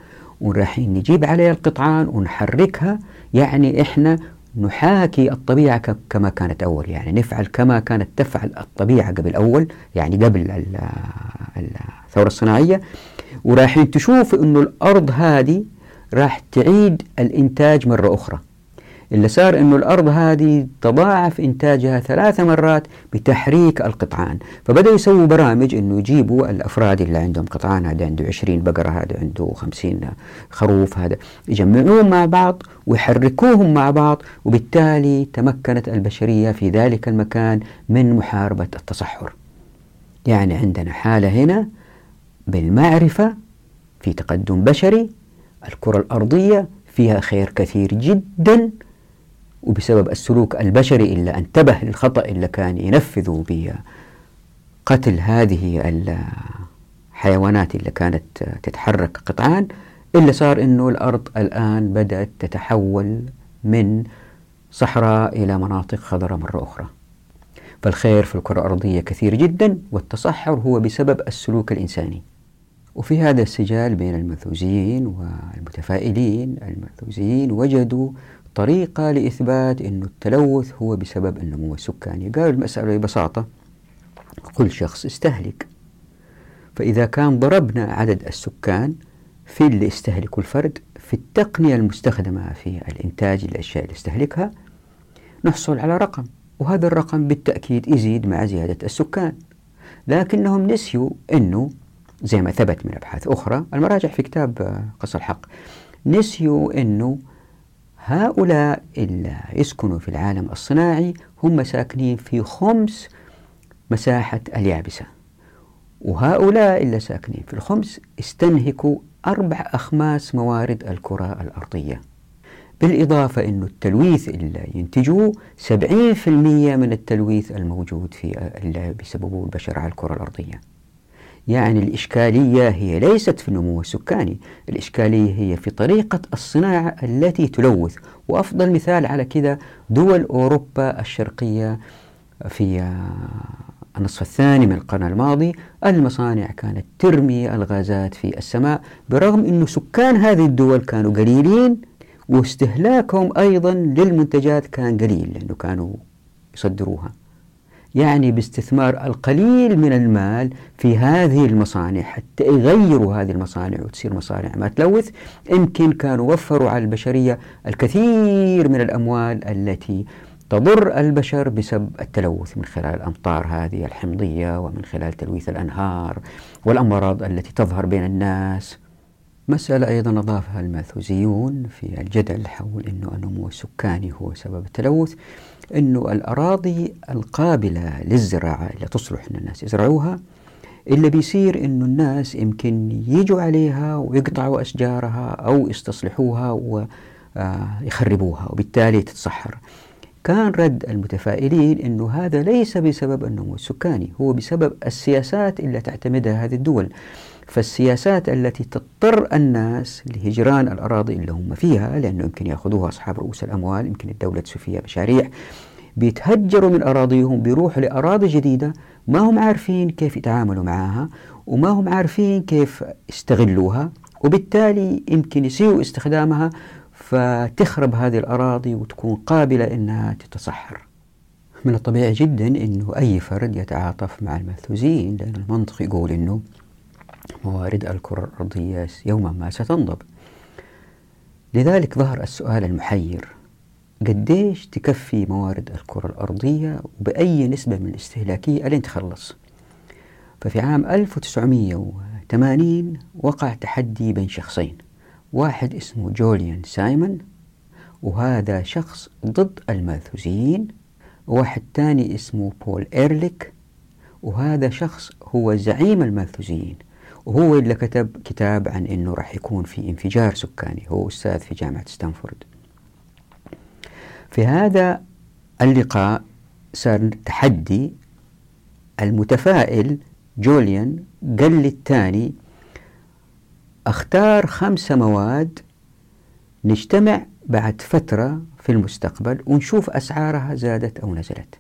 ورايحين نجيب عليها القطعان ونحركها. يعني إحنا نحاكي الطبيعة كما كانت أول. يعني نفعل كما كانت تفعل الطبيعة قبل أول يعني قبل الثورة الصناعية. ورايحين تشوف أنه الأرض هذه راح تعيد الإنتاج مرة أخرى. اللي صار أنه الأرض هذه تضاعف إنتاجها ثلاث مرات بتحريك القطعان. فبدأوا يسووا برامج أنه يجيبوا الأفراد اللي عندهم قطعان هذا عنده 20 بقرة هذا عنده 50 خروف هذا يجمعوهم مع بعض ويحركوهم مع بعض وبالتالي تمكنت البشرية في ذلك المكان من محاربة التصحر. يعني عندنا حالة هنا بالمعرفة في تقدم بشري الكرة الأرضية فيها خير كثير جدا وبسبب السلوك البشري إلا انتبه للخطأ اللي كان ينفذوا بقتل هذه الحيوانات اللي كانت تتحرك قطعان إلا صار أنه الأرض الآن بدأت تتحول من صحراء إلى مناطق خضراء مرة أخرى. فالخير في الكرة الأرضية كثير جدا والتصحر هو بسبب السلوك الإنساني. وفي هذا السجال بين المنثوزيين والمتفائلين المنثوزيين وجدوا طريقة لإثبات أن التلوث هو بسبب النمو السكاني قالوا المسألة ببساطة كل شخص استهلك. فإذا كان ضربنا عدد السكان في اللي يستهلكه الفرد في التقنية المستخدمة في الإنتاج الأشياء اللي يستهلكها نحصل على رقم. وهذا الرقم بالتأكيد يزيد مع زيادة السكان. لكنهم نسيوا أنه زي ما ثبت من أبحاث أخرى المراجع في كتاب قص الحق نسيوا أنه هؤلاء اللي يسكنوا في العالم الصناعي هم ساكنين في خمس مساحة اليابسة. وهؤلاء اللي ساكنين في الخمس استنهكوا أربع أخماس موارد الكرة الأرضية. بالإضافة أن التلويث اللي ينتجوه 70% من التلويث الموجود في اللي بسببه البشر على الكرة الأرضية. يعني الإشكالية هي ليست في النمو السكاني الإشكالية هي في طريقة الصناعة التي تلوث. وأفضل مثال على كذا دول أوروبا الشرقية في النصف الثاني من القرن الماضي المصانع كانت ترمي الغازات في السماء برغم أن سكان هذه الدول كانوا قليلين واستهلاكهم أيضا للمنتجات كان قليل لأنه كانوا يصدروها. يعني باستثمار القليل من المال في هذه المصانع حتى يغيروا هذه المصانع وتصير مصانع ما تلوث. يمكن كانوا وفروا على البشرية الكثير من الأموال التي تضر البشر بسبب التلوث من خلال الأمطار هذه الحمضية ومن خلال تلويث الأنهار والأمراض التي تظهر بين الناس. مسألة أيضا أضافها الماثوزيون في الجدل حول أنه النمو السكاني هو سبب التلوث. أنه الأراضي القابلة للزراعة اللي تصلح أن الناس يزرعوها اللي بيصير أنه الناس يمكن يجوا عليها ويقطعوا أشجارها أو يستصلحوها ويخربوها وبالتالي تتصحر كان رد المتفائلين أنه هذا ليس بسبب النمو السكاني هو بسبب السياسات اللي تعتمدها هذه الدول. فالسياسات التي تضطر الناس لهجران الأراضي اللي هم فيها لأنه يمكن يأخذوها أصحاب رؤوس الأموال يمكن الدولة تسوي فيها مشاريع. بيتهجروا من أراضيهم بيروحوا لأراضي جديدة ما هم عارفين كيف يتعاملوا معها وما هم عارفين كيف يستغلوها وبالتالي يمكن يسيئوا استخدامها فتخرب هذه الأراضي وتكون قابلة أنها تتصحر. من الطبيعي جدا أنه أي فرد يتعاطف مع المنثوزين لأن المنطق يقول أنه موارد الكرة الأرضية يوما ما ستنضب. لذلك ظهر السؤال المحير قديش تكفي موارد الكرة الأرضية وبأي نسبة من الاستهلاكية ألين تخلص ففي عام 1980 وقع تحدي بين شخصين واحد اسمه جوليان سايمون وهذا شخص ضد المالثوزيين وواحد تاني اسمه بول إيرليك وهذا شخص هو زعيم الماثوزيين. وهو اللي كتب كتاب عن أنه راح يكون في انفجار سكاني هو أستاذ في جامعة ستانفورد. في هذا اللقاء صار تحدي المتفائل جوليان قال للثاني أختار خمسة مواد نجتمع بعد فترة في المستقبل ونشوف أسعارها زادت أو نزلت.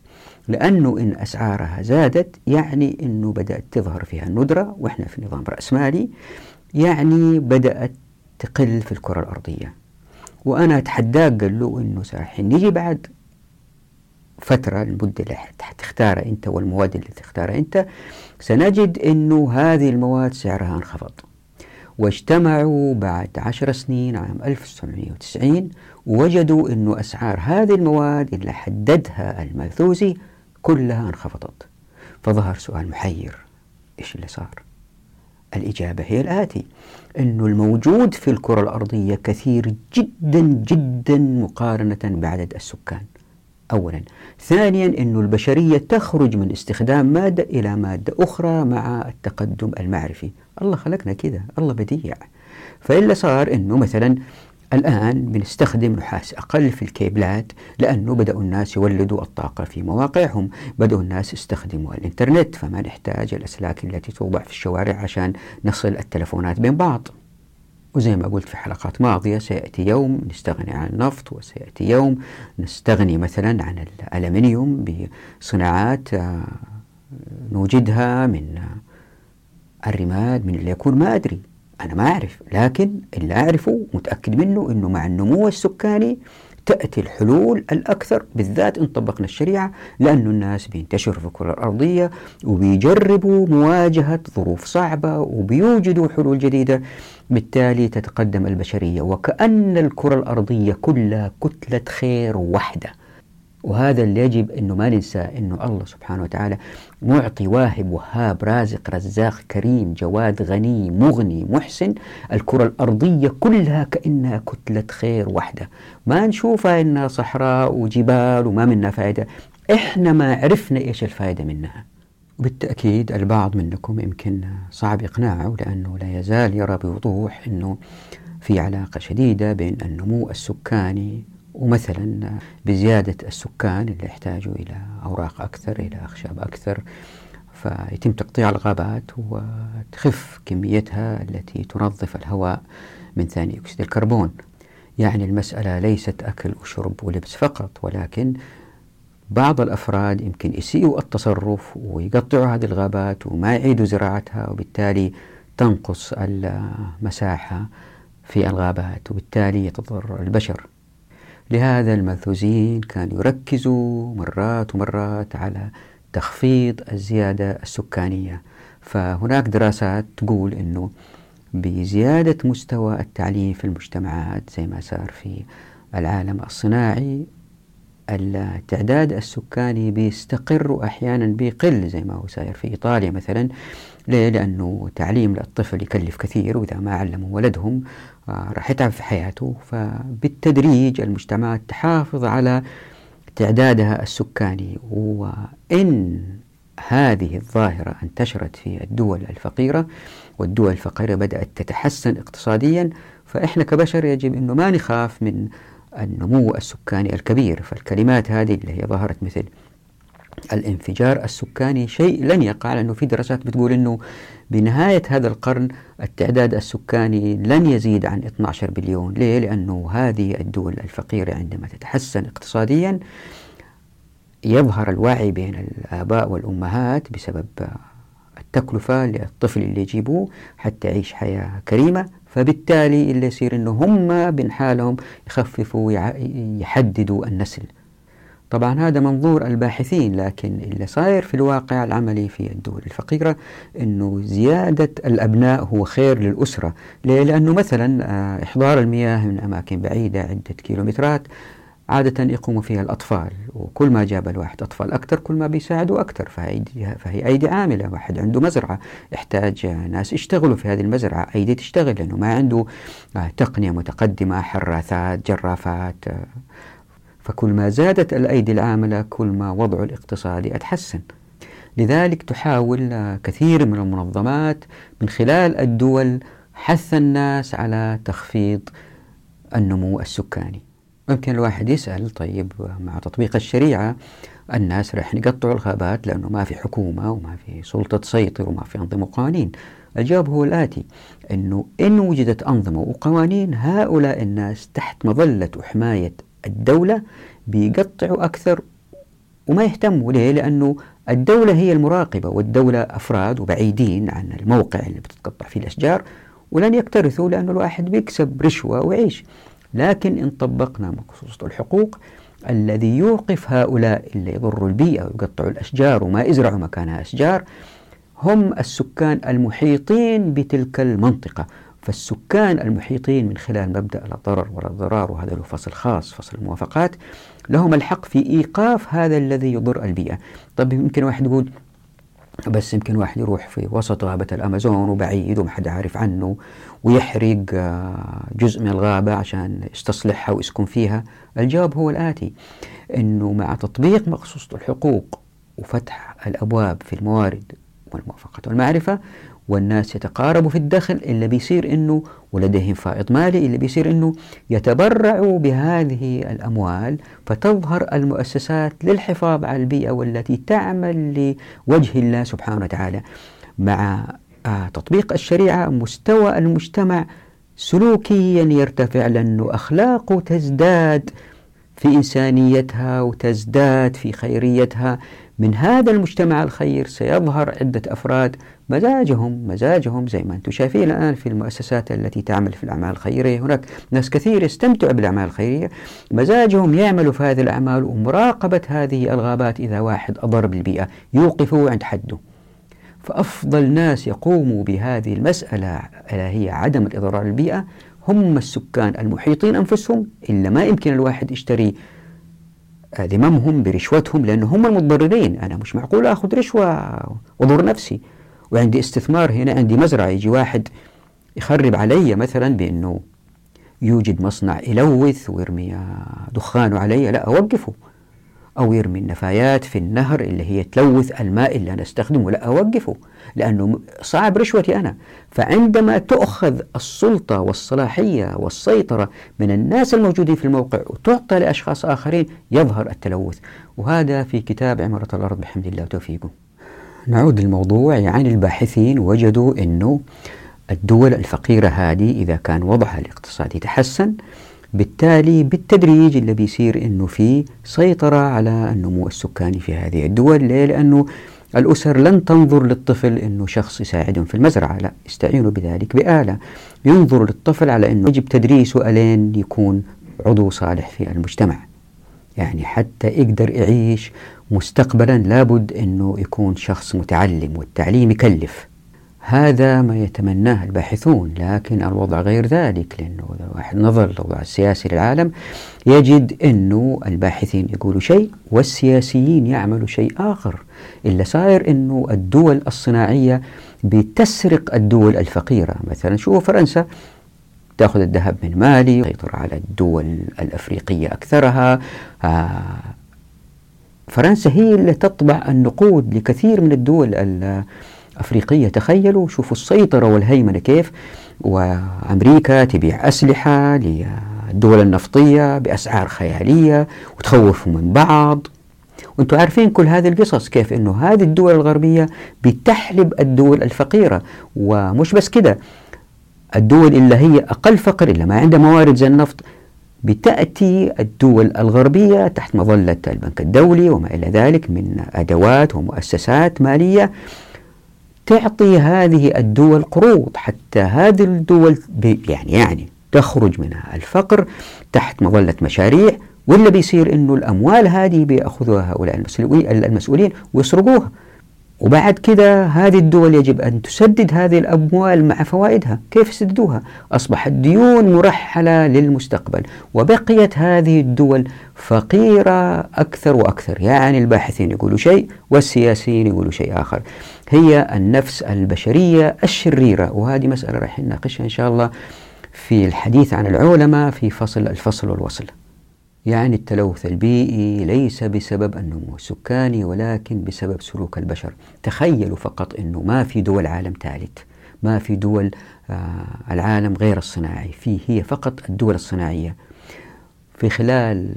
لأنه إن أسعارها زادت يعني أنه بدأت تظهر فيها الندرة وإحنا في نظام رأسمالي يعني بدأت تقل في الكرة الأرضية. وأنا أتحداك قال له أنه ساحين نيجي بعد فترة المدة اللي تختارها أنت والمواد اللي تختارها أنت سنجد أنه هذه المواد سعرها انخفض. واجتمعوا بعد عشر سنين عام 1990 ووجدوا أنه أسعار هذه المواد اللي حددها الماثوزي كلها انخفضت. فظهر سؤال محير. إيش اللي صار؟ الإجابة هي الآتي. أنه الموجود في الكرة الأرضية كثير جدا جدا مقارنة بعدد السكان. أولا. ثانيا أن البشرية تخرج من استخدام مادة إلى مادة أخرى مع التقدم المعرفي. الله خلقنا كذا الله بديع. فإلا صار أنه مثلا الآن بنستخدم نحاس أقل في الكيبلات لأنه بدأوا الناس يولدوا الطاقة في مواقعهم. بدأوا الناس يستخدموا الإنترنت فما نحتاج الأسلاك التي توضع في الشوارع عشان نصل التلفونات بين بعض. وزي ما قلت في حلقات ماضية سيأتي يوم نستغني عن النفط وسيأتي يوم نستغني مثلا عن الألمنيوم بصناعات آه، نوجدها من الرماد من اللي يكون ما أدري. أنا ما أعرف لكن اللي أعرفه متأكد منه أنه مع النمو السكاني تأتي الحلول الأكثر بالذات إن طبقنا الشريعة لأن الناس بينتشروا في الكرة الأرضية وبيجربوا مواجهة ظروف صعبة وبيوجدوا حلول جديدة بالتالي تتقدم البشرية وكأن الكرة الأرضية كلها كتلة خير واحدة وهذا اللي يجب أنه ما ننسى أنه الله سبحانه وتعالى معطي واهب وهاب رازق رزاق كريم جواد غني مغني محسن الكرة الأرضية كلها كأنها كتلة خير واحدة ما نشوفها إنها صحراء وجبال وما منها فائدة. إحنا ما عرفنا إيش الفائدة منها. وبالتأكيد البعض منكم يمكن صعب إقناعه لأنه لا يزال يرى بوضوح أنه في علاقة شديدة بين النمو السكاني ومثلا بزيادة السكان اللي يحتاجوا إلى أوراق أكثر إلى أخشاب أكثر فيتم تقطيع الغابات وتخف كميتها التي تنظف الهواء من ثاني أكسيد الكربون. يعني المسألة ليست أكل وشرب ولبس فقط ولكن بعض الأفراد يمكن يسيئوا التصرف ويقطعوا هذه الغابات وما يعيدوا زراعتها وبالتالي تنقص المساحة في الغابات وبالتالي يتضرر البشر. لهذا الماثوزيين كانوا يركزوا مرات ومرات على تخفيض الزيادة السكانية. فهناك دراسات تقول أنه بزيادة مستوى التعليم في المجتمعات زي ما صار في العالم الصناعي التعداد السكاني بيستقر وأحيانا بيقل زي ما هو ساير في إيطاليا مثلا. ليه؟ لأنه تعليم الطفل يكلف كثير وإذا ما علموا ولدهم آه، راح يتعب في حياته فبالتدريج المجتمعات تحافظ على تعدادها السكاني وإن هذه الظاهرة انتشرت في الدول الفقيرة والدول الفقيرة بدأت تتحسن اقتصاديا فإحنا كبشر يجب أنه ما نخاف من النمو السكاني الكبير فالكلمات هذه اللي هي ظهرت مثل الانفجار السكاني شيء لن يقع لأنه في دراسات بتقول أنه بنهاية هذا القرن التعداد السكاني لن يزيد عن 12 بليون. ليه؟ لأنه هذه الدول الفقيرة عندما تتحسن اقتصاديا يظهر الوعي بين الآباء والأمهات بسبب التكلفة للطفل اللي يجيبوه حتى يعيش حياة كريمة. فبالتالي اللي يصير إنه هم بين حالهم يخففوا يحددوا النسل. طبعا هذا منظور الباحثين لكن اللي صاير في الواقع العملي في الدول الفقيرة أنه زيادة الأبناء هو خير للأسرة ليه؟ لأنه مثلا آه، إحضار المياه من أماكن بعيدة عدة كيلومترات عادة يقوم فيها الأطفال وكل ما جاب الواحد أطفال أكثر كل ما بيساعدوا أكثر فهي, فهي أيدي عاملة واحد عنده مزرعة يحتاج ناس يشتغلوا في هذه المزرعة أيدي تشتغل لأنه ما عنده آه، تقنية متقدمة حراثات جرافات آه، فكل ما زادت الأيدي العاملة كل ما وضعه الاقتصادي أتحسن. لذلك تحاول كثير من المنظمات من خلال الدول حث الناس على تخفيض النمو السكاني. ممكن الواحد يسأل طيب مع تطبيق الشريعة الناس راح يقطعوا الغابات لأنه ما في حكومة وما في سلطة تسيطر وما في أنظمة وقوانين. الجواب هو الآتي أنه إن وجدت أنظمة وقوانين هؤلاء الناس تحت مظلة وحماية الدولة بيقطعوا أكثر وما يهتموا ليه؟ لأنه الدولة هي المراقبة والدولة أفراد وبعيدين عن الموقع اللي بتتقطع فيه الأشجار ولن يكترثوا لأن الواحد بيكسب رشوة ويعيش لكن إن طبقنا مقصوصة الحقوق الذي يوقف هؤلاء اللي يضروا البيئة ويقطعوا الأشجار وما يزرعوا مكانها أشجار هم السكان المحيطين بتلك المنطقة. فالسكان المحيطين من خلال مبدأ لا ضرر ولا ضرار وهذا له فصل خاص فصل الموافقات لهم الحق في إيقاف هذا الذي يضر البيئة. طيب يمكن واحد يقول بس يمكن واحد يروح في وسط غابة الأمازون وبعيد وما حد عارف عنه ويحرق آه، جزء من الغابة عشان يستصلحها ويسكن فيها. الجواب هو الآتي أنه مع تطبيق مقصوصة الحقوق وفتح الأبواب في الموارد والموافقة والمعرفة والناس يتقاربوا في الدخل اللي بيصير إنه ولديهم فائض مالي اللي بيصير إنه يتبرعوا بهذه الأموال فتظهر المؤسسات للحفاظ على البيئة والتي تعمل لوجه الله سبحانه وتعالى. مع آه، تطبيق الشريعة مستوى المجتمع سلوكيا يرتفع لأنه أخلاقه تزداد في إنسانيتها وتزداد في خيريتها. من هذا المجتمع الخير سيظهر عدة أفراد مزاجهم مزاجهم زي ما أنتم شايفين الآن في المؤسسات التي تعمل في الأعمال الخيرية. هناك ناس كثير يستمتعوا بالأعمال الخيرية. مزاجهم يعملوا في هذه الأعمال ومراقبة هذه الغابات إذا واحد أضر بالبيئة يوقفوا عند حده. فأفضل ناس يقوموا بهذه المسألة هي عدم الإضرار بالبيئة هم السكان المحيطين أنفسهم إلا ما يمكن الواحد يشتري ذممهم برشوتهم لأن هم المتضررين. أنا مش معقول أخذ رشوة وأضر نفسي. وعندي استثمار هنا عندي مزرعة. يجي واحد يخرب علي مثلا بأنه يوجد مصنع يلوث ويرمي دخانه علي. لا أوقفه. أو يرمي النفايات في النهر اللي هي تلوث الماء اللي أنا أستخدمه. لا أوقفه. لأنه صعب رشوتي أنا. فعندما تؤخذ السلطة والصلاحية والسيطرة من الناس الموجودين في الموقع وتعطى لأشخاص آخرين يظهر التلوث. وهذا في كتاب عمارة الأرض بحمد الله وتوفيقه. نعود للموضوع يعني الباحثين. وجدوا أنه الدول الفقيرة هذه إذا كان وضعها الاقتصادي تحسن بالتالي بالتدريج اللي بيصير إنه في سيطرة على النمو السكاني في هذه الدول. ليه؟ لأنه الأسر لن تنظر للطفل أنه شخص يساعدهم في المزرعة. لا يستعينوا بذلك بآلة. ينظر للطفل على أنه يجب تدريسه ألين يكون عضو صالح في المجتمع. يعني حتى يقدر يعيش مستقبلا لابد أنه يكون شخص متعلم والتعليم يكلف. هذا ما يتمناه الباحثون لكن الوضع غير ذلك لأنه إذا الواحد نظر للوضع السياسي للعالم يجد أنه الباحثين يقولوا شيء والسياسيين يعملوا شيء آخر. إلا صاير أنه الدول الصناعية بتسرق الدول الفقيرة. مثلا شوفوا فرنسا تأخذ الذهب من مالي تسيطر على الدول الأفريقية أكثرها. آه فرنسا هي اللي تطبع النقود لكثير من الدول أفريقية. تخيلوا شوفوا السيطرة والهيمنة كيف. وأمريكا تبيع أسلحة للدول النفطية بأسعار خيالية وتخوفوا من بعض. وأنتم عارفين كل هذه القصص كيف إنه هذه الدول الغربية بتحلب الدول الفقيرة. ومش بس كده الدول اللي هي أقل فقر اللي ما عندها موارد زي النفط بتأتي الدول الغربية تحت مظلة البنك الدولي وما إلى ذلك من أدوات ومؤسسات مالية. تعطي هذه الدول قروض حتى هذه الدول يعني يعني تخرج منها الفقر تحت مظلة مشاريع واللي بيصير إنه الأموال هذه بيأخذوها هؤلاء المسؤولين ويسرقوها. وبعد كده هذه الدول يجب أن تسدد هذه الأموال مع فوائدها. كيف يسددوها؟ أصبحت ديون مرحلة للمستقبل وبقيت هذه الدول فقيرة أكثر وأكثر. يعني الباحثين يقولوا شيء والسياسيين يقولوا شيء آخر. هي النفس البشرية الشريرة. وهذه مسألة راح نناقشها إن شاء الله في الحديث عن العلماء في فصل الفصل والوصل. يعني التلوث البيئي ليس بسبب النمو السكاني ولكن بسبب سلوك البشر. تخيلوا فقط أنه ما في دول عالم ثالث ما في دول آه العالم غير الصناعي. في هي فقط الدول الصناعية. في خلال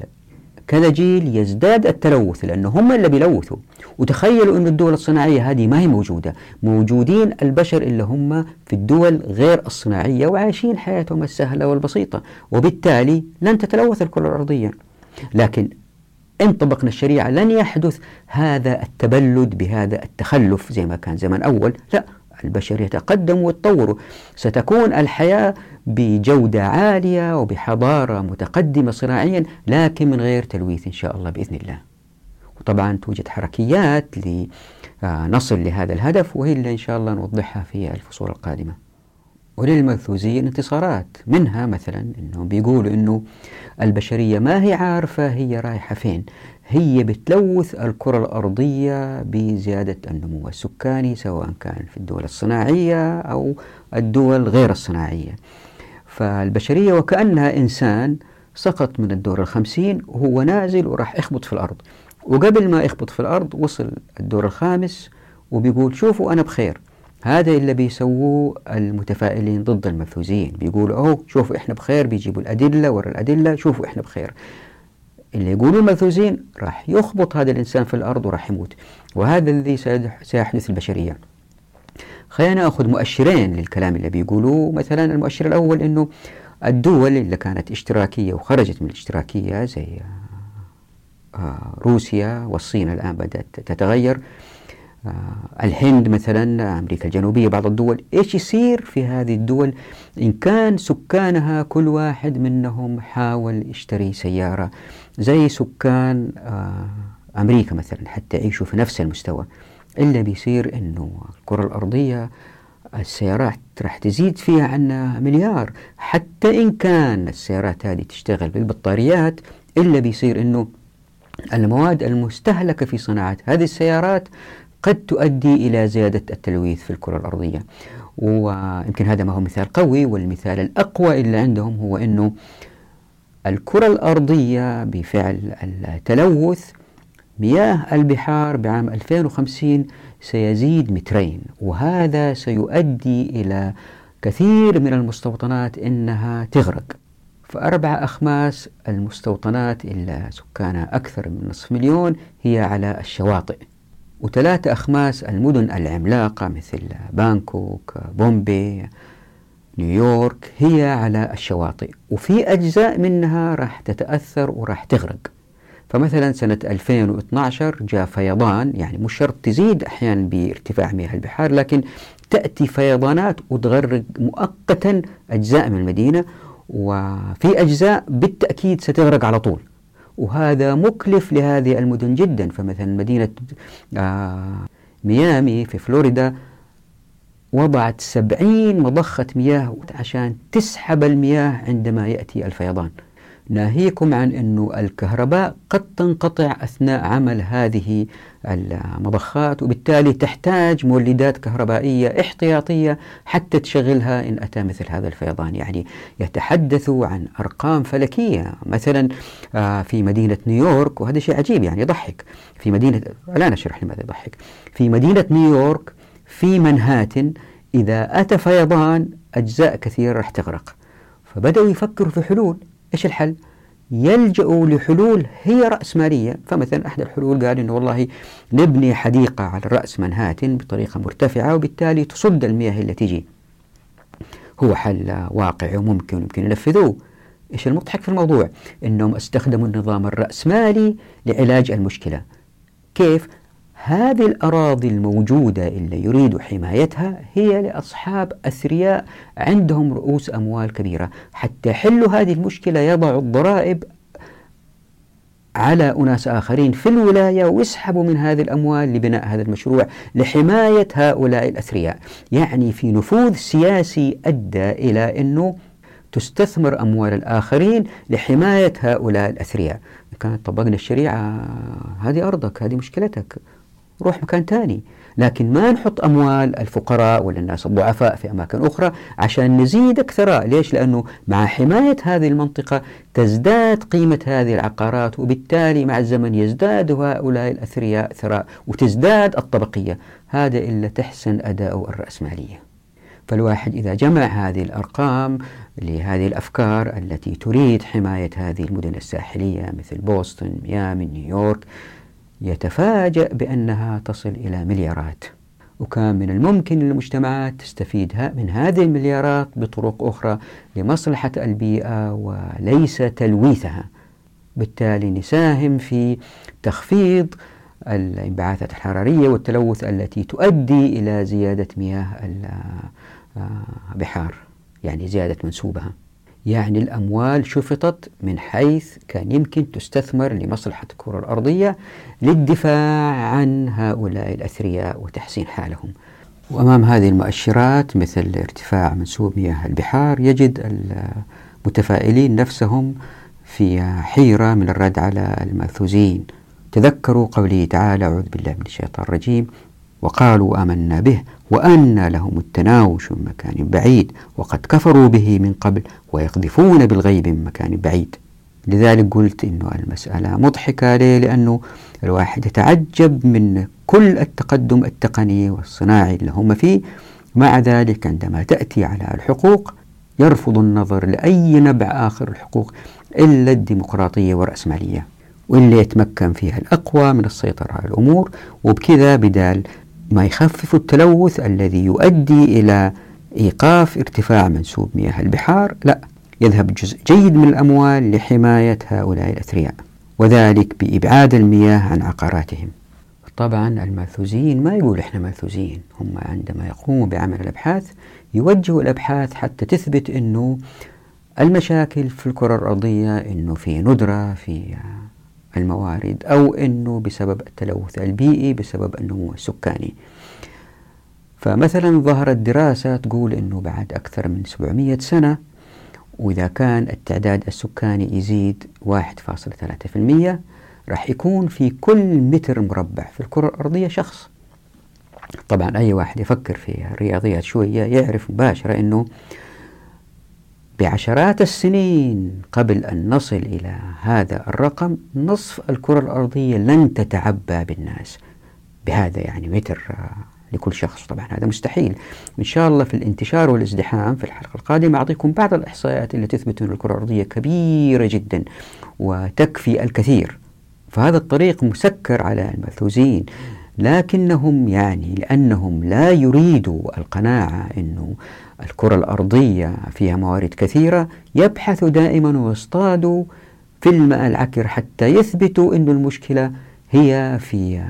كذا جيل يزداد التلوث لأنه هم اللي بيلوثوا. وتخيلوا أن الدول الصناعية هذه ما هي موجودة. موجودين البشر اللي هم في الدول غير الصناعية وعايشين حياتهم السهلة والبسيطة وبالتالي لن تتلوث الكرة الأرضية. لكن إن طبقنا الشريعة لن يحدث هذا التبلد بهذا التخلف زي ما كان زمان أول لا. البشر يتقدموا ويتطوروا. ستكون الحياة بجودة عالية وبحضارة متقدمة صناعيا لكن من غير تلويث إن شاء الله بإذن الله. وطبعا توجد حركيات لنصل لهذا الهدف وهي اللي إن شاء الله نوضحها في الفصول القادمة. وللمنفوذين انتصارات. منها مثلا إنهم بيقولوا إنه البشرية ما هي عارفة هي رايحة فين. هي بتلوث الكرة الأرضية بزيادة النمو السكاني سواء كان في الدول الصناعية أو الدول غير الصناعية. فالبشرية وكأنها إنسان سقط من الدور الخمسين وهو نازل وراح يخبط في الأرض. وقبل ما يخبط في الأرض وصل الدور الخامس وبيقول شوفوا أنا بخير. هذا اللي بيسووه المتفائلين ضد المنفوذين. بيقولوا أوه شوفوا إحنا بخير بيجيبوا الأدلة ورا الأدلة شوفوا إحنا بخير. اللي يقولوا المنفوذين راح يخبط هذا الإنسان في الأرض وراح يموت. وهذا الذي سيحدث البشرية. خلينا نأخذ مؤشرين للكلام اللي بيقولوه. مثلا المؤشر الأول أنه الدول اللي كانت اشتراكية وخرجت من الاشتراكية زي آه، روسيا والصين الآن بدأت تتغير الهند مثلا أمريكا الجنوبية بعض الدول إيش يصير في هذه الدول؟ إن كان سكانها كل واحد منهم حاول يشتري سيارة زي سكان آه، أمريكا مثلا حتى يعيشوا في نفس المستوى. إلا بيصير أنه الكرة الأرضية السيارات راح تزيد فيها عنا مليار. حتى إن كان السيارات هذه تشتغل بالبطاريات إلا بيصير أنه المواد المستهلكة في صناعة هذه السيارات قد تؤدي إلى زيادة التلويث في الكرة الأرضية. ويمكن هذا ما هو مثال قوي والمثال الأقوى اللي عندهم هو أنه الكرة الأرضية بفعل التلوث مياه البحار بعام 2050 سيزيد مترين وهذا سيؤدي إلى كثير من المستوطنات أنها تغرق. فأربع أخماس المستوطنات اللي سكانها أكثر من نصف مليون هي على الشواطئ. وثلاثة أخماس المدن العملاقة مثل بانكوك بومبي نيويورك هي على الشواطئ. وفي أجزاء منها راح تتأثر وراح تغرق. فمثلا سنة 2012 جاء فيضان يعني مش شرط تزيد أحيانا بارتفاع مياه البحار لكن تأتي فيضانات وتغرق مؤقتا أجزاء من المدينة وفي أجزاء بالتأكيد ستغرق على طول. وهذا مكلف لهذه المدن جدا. فمثلا مدينة آه ميامي في فلوريدا وضعت سبعين مضخة مياه عشان تسحب المياه عندما يأتي الفيضان. ناهيكم عن أن الكهرباء قد تنقطع أثناء عمل هذه المضخات وبالتالي تحتاج مولدات كهربائية احتياطية حتى تشغلها إن أتى مثل هذا الفيضان. يعني يتحدثوا عن أرقام فلكية. مثلا آه، في مدينة نيويورك وهذا شيء عجيب يعني يضحك. في مدينة لا نشرح لماذا يضحك. في مدينة نيويورك في منهاتن إذا أتى فيضان أجزاء كثيرة راح تغرق. فبدأوا يفكروا في حلول. إيش الحل؟ يلجأوا لحلول هي رأسمالية. فمثلا أحد الحلول قال إنه والله نبني حديقة على رأس منهاتن بطريقة مرتفعة وبالتالي تصد المياه اللي تجي. هو حل واقعي وممكن ويمكن ينفذوه. إيش المضحك في الموضوع؟ إنهم استخدموا النظام الرأسمالي لعلاج المشكلة. كيف؟ هذه الأراضي الموجودة اللي يريد حمايتها هي لأصحاب أثرياء عندهم رؤوس أموال كبيرة. حتى يحلوا هذه المشكلة يضعوا الضرائب على أناس آخرين في الولاية ويسحبوا من هذه الأموال لبناء هذا المشروع لحماية هؤلاء الأثرياء. يعني في نفوذ سياسي أدى إلى أنه تستثمر أموال الآخرين لحماية هؤلاء الأثرياء. كانت طبقنا الشريعة هذه أرضك هذه مشكلتك. روح مكان ثاني لكن ما نحط أموال الفقراء ولا الناس الضعفاء في أماكن أخرى عشان نزيدك ثراء ليش؟ لأنه مع حماية هذه المنطقة تزداد قيمة هذه العقارات وبالتالي مع الزمن يزداد هؤلاء الأثرياء ثراء وتزداد الطبقية. هذا إلا تحسن أداء الرأسمالية. فالواحد إذا جمع هذه الأرقام لهذه الأفكار التي تريد حماية هذه المدن الساحلية مثل بوسطن ميامي نيويورك يتفاجأ بأنها تصل إلى مليارات. وكان من الممكن للمجتمعات تستفيد من هذه المليارات بطرق أخرى لمصلحة البيئة وليس تلويثها. بالتالي نساهم في تخفيض الانبعاثات الحرارية والتلوث التي تؤدي إلى زيادة مياه البحار يعني زيادة منسوبها. يعني الأموال شفطت من حيث كان يمكن تستثمر لمصلحة الكرة الأرضية للدفاع عن هؤلاء الأثرياء وتحسين حالهم. وأمام هذه المؤشرات مثل ارتفاع منسوب مياه البحار يجد المتفائلين نفسهم في حيرة من الرد على المأثوزين. تذكروا قوله تعالى أعوذ بالله من الشيطان الرجيم وقالوا آمنا به. وأن لهم التناوش من مكان بعيد وقد كفروا به من قبل ويقذفون بالغيب من مكان بعيد. لذلك قلت أنه المسألة مضحكة. ليه؟ لأنه الواحد يتعجب من كل التقدم التقني والصناعي اللي هم فيه. مع ذلك عندما تأتي على الحقوق يرفض النظر لأي نبع آخر الحقوق إلا الديمقراطية والرأسمالية. واللي يتمكن فيها الأقوى من السيطرة على الأمور وبكذا بدال ما يخفف التلوث الذي يؤدي إلى إيقاف ارتفاع منسوب مياه البحار. لا يذهب جزء جيد من الأموال لحماية هؤلاء الأثرياء وذلك بإبعاد المياه عن عقاراتهم. طبعا الماثوزيين ما يقول إحنا ماثوزيين هم عندما يقوموا بعمل الأبحاث يوجهوا الأبحاث حتى تثبت إنه المشاكل في الكرة الأرضية إنه في ندرة في الموارد أو أنه بسبب التلوث البيئي بسبب النمو السكاني فمثلا ظهرت دراسة تقول أنه بعد أكثر من 700 سنة وإذا كان التعداد السكاني يزيد 1.3% راح يكون في كل متر مربع في الكرة الأرضية شخص. طبعا أي واحد يفكر في الرياضيات شوية يعرف مباشرة أنه بعشرات السنين قبل أن نصل إلى هذا الرقم نصف الكرة الأرضية لن تتعبى بالناس. بهذا يعني متر لكل شخص. طبعا هذا مستحيل. إن شاء الله في الانتشار والازدحام في الحلقة القادمة أعطيكم بعض الإحصائيات اللي تثبت أن الكرة الأرضية كبيرة جدا وتكفي الكثير. فهذا الطريق مسكر على المثوزين لكنهم يعني لأنهم لا يريدوا القناعة أنه الكرة الأرضية فيها موارد كثيرة يبحثوا دائما ويصطادوا في الماء العكر حتى يثبتوا أن المشكلة هي في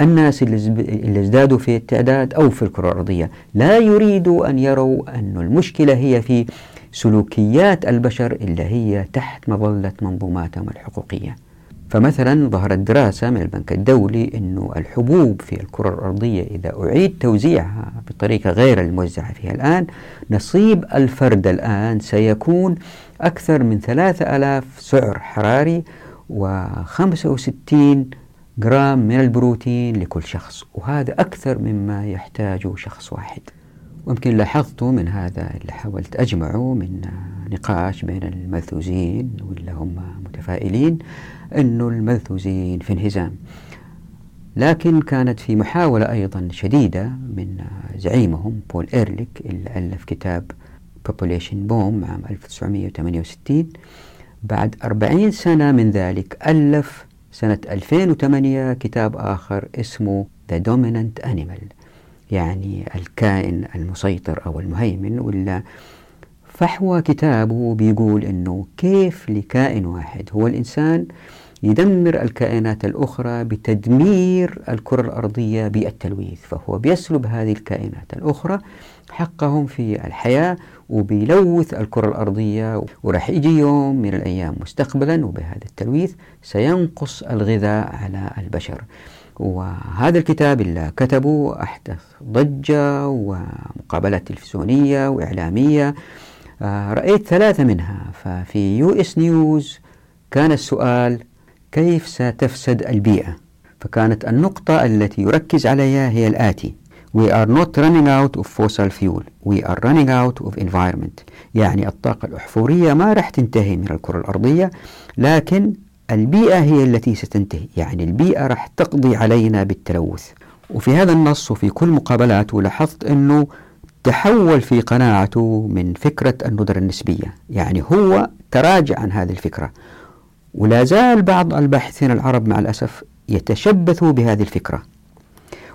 الناس اللي ازدادوا في التعداد أو في الكرة الأرضية. لا يريدوا أن يروا أن المشكلة هي في سلوكيات البشر اللي هي تحت مظلة منظوماتهم الحقوقية. فمثلا ظهرت دراسة من البنك الدولي أنه الحبوب في الكرة الأرضية إذا أعيد توزيعها بطريقة غير الموزعة فيها الآن نصيب الفرد الآن سيكون أكثر من 3000 سعر حراري و65 جرام من البروتين لكل شخص وهذا أكثر مما يحتاجه شخص واحد. ويمكن لاحظتوا من هذا اللي حاولت أجمعه من نقاش بين الملثوزين واللي هم متفائلين أنه الملثوزين في انهزام لكن كانت في محاولة أيضا شديدة من زعيمهم بول إيرليك اللي ألف كتاب Population Bomb عام 1968 بعد 40 سنة من ذلك ألف سنة 2008 كتاب آخر اسمه The Dominant Animal يعني الكائن المسيطر أو المهيمن ولا فحوى كتابه بيقول أنه كيف لكائن واحد هو الإنسان يدمر الكائنات الأخرى بتدمير الكرة الأرضية بالتلويث فهو بيسلب هذه الكائنات الأخرى حقهم في الحياة وبيلوث الكرة الأرضية وراح يجي يوم من الأيام مستقبلا وبهذا التلويث سينقص الغذاء على البشر. وهذا الكتاب اللي كتبه أحدث ضجة ومقابلات تلفزيونية وإعلامية. آه، رأيت ثلاثة منها ففي US News كان السؤال كيف ستفسد البيئة؟ فكانت النقطة التي يركز عليها هي الآتي. We are not running out of fossil fuel. We are running out of environment. يعني الطاقة الأحفورية ما راح تنتهي من الكرة الأرضية لكن البيئة هي التي ستنتهي. يعني البيئة راح تقضي علينا بالتلوث. وفي هذا النص وفي كل مقابلاته لاحظت أنه تحول في قناعته من فكرة الندرة النسبية. يعني هو تراجع عن هذه الفكرة. ولا زال بعض الباحثين العرب مع الأسف يتشبثوا بهذه الفكرة.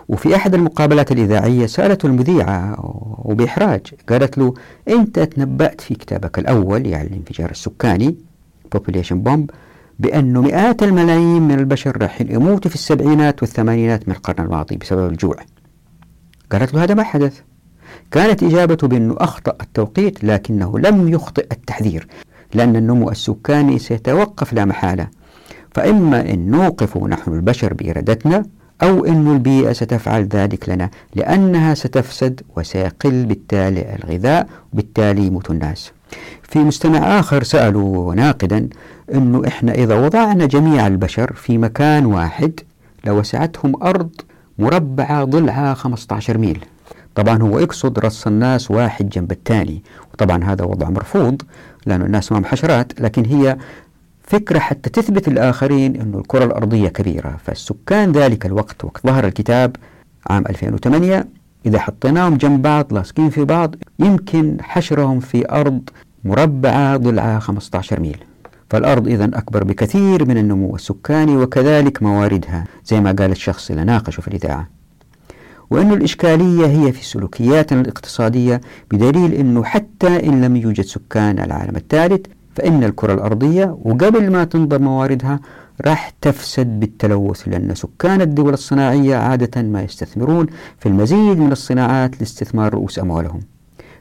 وفي أحد المقابلات الإذاعية سألته المذيعة وبإحراج قالت له أنت تنبأت في كتابك الأول يعني الانفجار السكاني Population Bomb بأنه مئات الملايين من البشر راح يموتوا في السبعينات والثمانينات من القرن الماضي بسبب الجوع. قالت له هذا ما حدث. كانت إجابته بأنه أخطأ التوقيت لكنه لم يخطئ التحذير. لأن النمو السكاني سيتوقف لا محالة. فإما أن نوقف نحن البشر بإرادتنا أو أن البيئة ستفعل ذلك لنا لأنها ستفسد وسيقل بالتالي الغذاء وبالتالي يموت الناس. في مستمع آخر سألوا ناقدا أنه إحنا إذا وضعنا جميع البشر في مكان واحد لوسعتهم أرض مربعة ضلعها 15 ميل. طبعا هو يقصد رص الناس واحد جنب الثاني وطبعا هذا وضع مرفوض لأن الناس ما حشرات لكن هي فكرة حتى تثبت الآخرين أن الكرة الأرضية كبيرة. فالسكان ذلك الوقت وقت ظهر الكتاب عام 2008 إذا حطيناهم جنب بعض لاصقين في بعض يمكن حشرهم في أرض مربعة ضلعها 15 ميل. فالأرض إذا أكبر بكثير من النمو السكاني وكذلك مواردها زي ما قال الشخص اللي ناقشه في الإذاعة. وأن الإشكالية هي في سلوكياتنا الاقتصادية بدليل أنه حتى إن لم يوجد سكان العالم الثالث فإن الكرة الأرضية وقبل ما تنضب مواردها راح تفسد بالتلوث لأن سكان الدول الصناعية عادة ما يستثمرون في المزيد من الصناعات لاستثمار رؤوس أموالهم.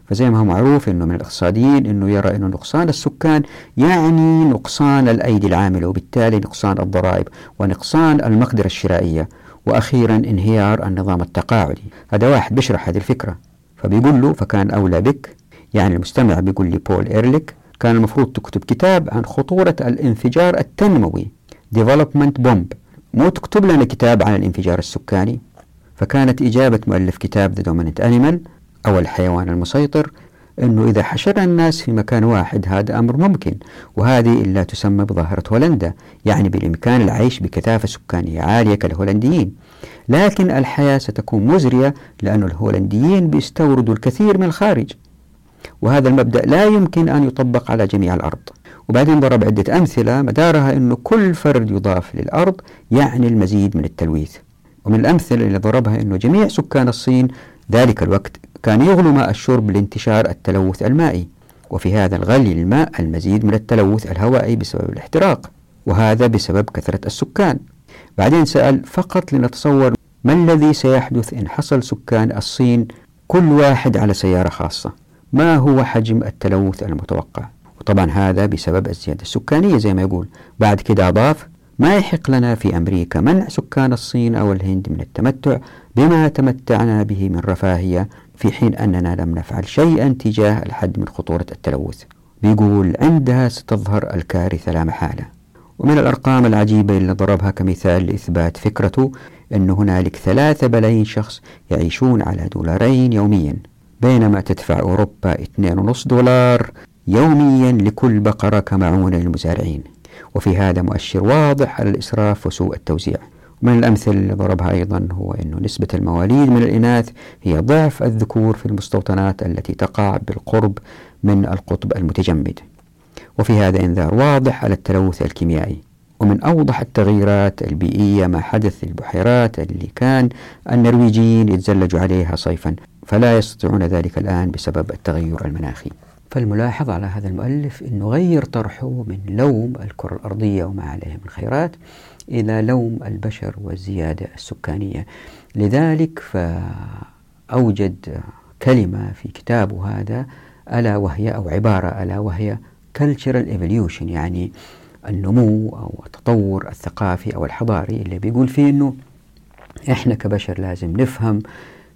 فزي ما هو معروف أنه من الاقتصاديين أنه يرى أنه نقصان السكان يعني نقصان الأيدي العاملة وبالتالي نقصان الضرائب ونقصان المقدرة الشرائية. وأخيرا انهيار النظام التقاعدي. هذا واحد بيشرح هذه الفكرة. فبيقول له فكان أولى بك. يعني المستمع بيقول لي بول إيرليك كان المفروض تكتب كتاب عن خطورة الانفجار التنموي Development Bomb. مو تكتب لنا كتاب عن الانفجار السكاني. فكانت إجابة مؤلف كتاب The Dominant Animal أو الحيوان المسيطر أنه إذا حشرنا الناس في مكان واحد هذا أمر ممكن. وهذه إلا تسمى بظاهرة هولندا يعني بالإمكان العيش بكثافة سكانية عالية كالهولنديين. لكن الحياة ستكون مزرية لأن الهولنديين بيستوردوا الكثير من الخارج. وهذا المبدأ لا يمكن أن يطبق على جميع الأرض. وبعدين ضرب عدة أمثلة مدارها أنه كل فرد يضاف للأرض يعني المزيد من التلويث. ومن الأمثلة اللي ضربها أنه جميع سكان الصين ذلك الوقت كان يغلو ماء الشرب لانتشار التلوث المائي وفي هذا الغلي للماء المزيد من التلوث الهوائي بسبب الاحتراق وهذا بسبب كثرة السكان. بعدين سأل فقط لنتصور ما الذي سيحدث إن حصل سكان الصين كل واحد على سيارة خاصة؟ ما هو حجم التلوث المتوقع؟ وطبعا هذا بسبب الزيادة السكانية زي ما يقول. بعد كده أضاف ما يحق لنا في أمريكا منع سكان الصين أو الهند من التمتع بما تمتعنا به من رفاهية في حين أننا لم نفعل شيئا تجاه الحد من خطورة التلوث. بيقول عندها ستظهر الكارثة لا محالة. ومن الأرقام العجيبة اللي ضربها كمثال لإثبات فكرته أن هنالك ثلاثة بلايين شخص يعيشون على دولارين يوميا بينما تدفع أوروبا 2.5 دولار يوميا لكل بقرة كمعونة للمزارعين. وفي هذا مؤشر واضح على الإسراف وسوء التوزيع. من الأمثلة اللي ضربها أيضا هو أن نسبة المواليد من الإناث هي ضعف الذكور في المستوطنات التي تقع بالقرب من القطب المتجمد. وفي هذا إنذار واضح على التلوث الكيميائي. ومن أوضح التغييرات البيئية ما حدث للبحيرات اللي كان النرويجيين يتزلجوا عليها صيفا فلا يستطيعون ذلك الآن بسبب التغير المناخي. فالملاحظ على هذا المؤلف أنه غير طرحه من لوم الكرة الأرضية وما عليها من خيرات إلى لوم البشر والزيادة السكانية. لذلك فأوجد كلمة في كتابه هذا ألا وهي أو عبارة ألا وهي cultural evolution يعني النمو أو التطور الثقافي أو الحضاري اللي بيقول فيه أنه إحنا كبشر لازم نفهم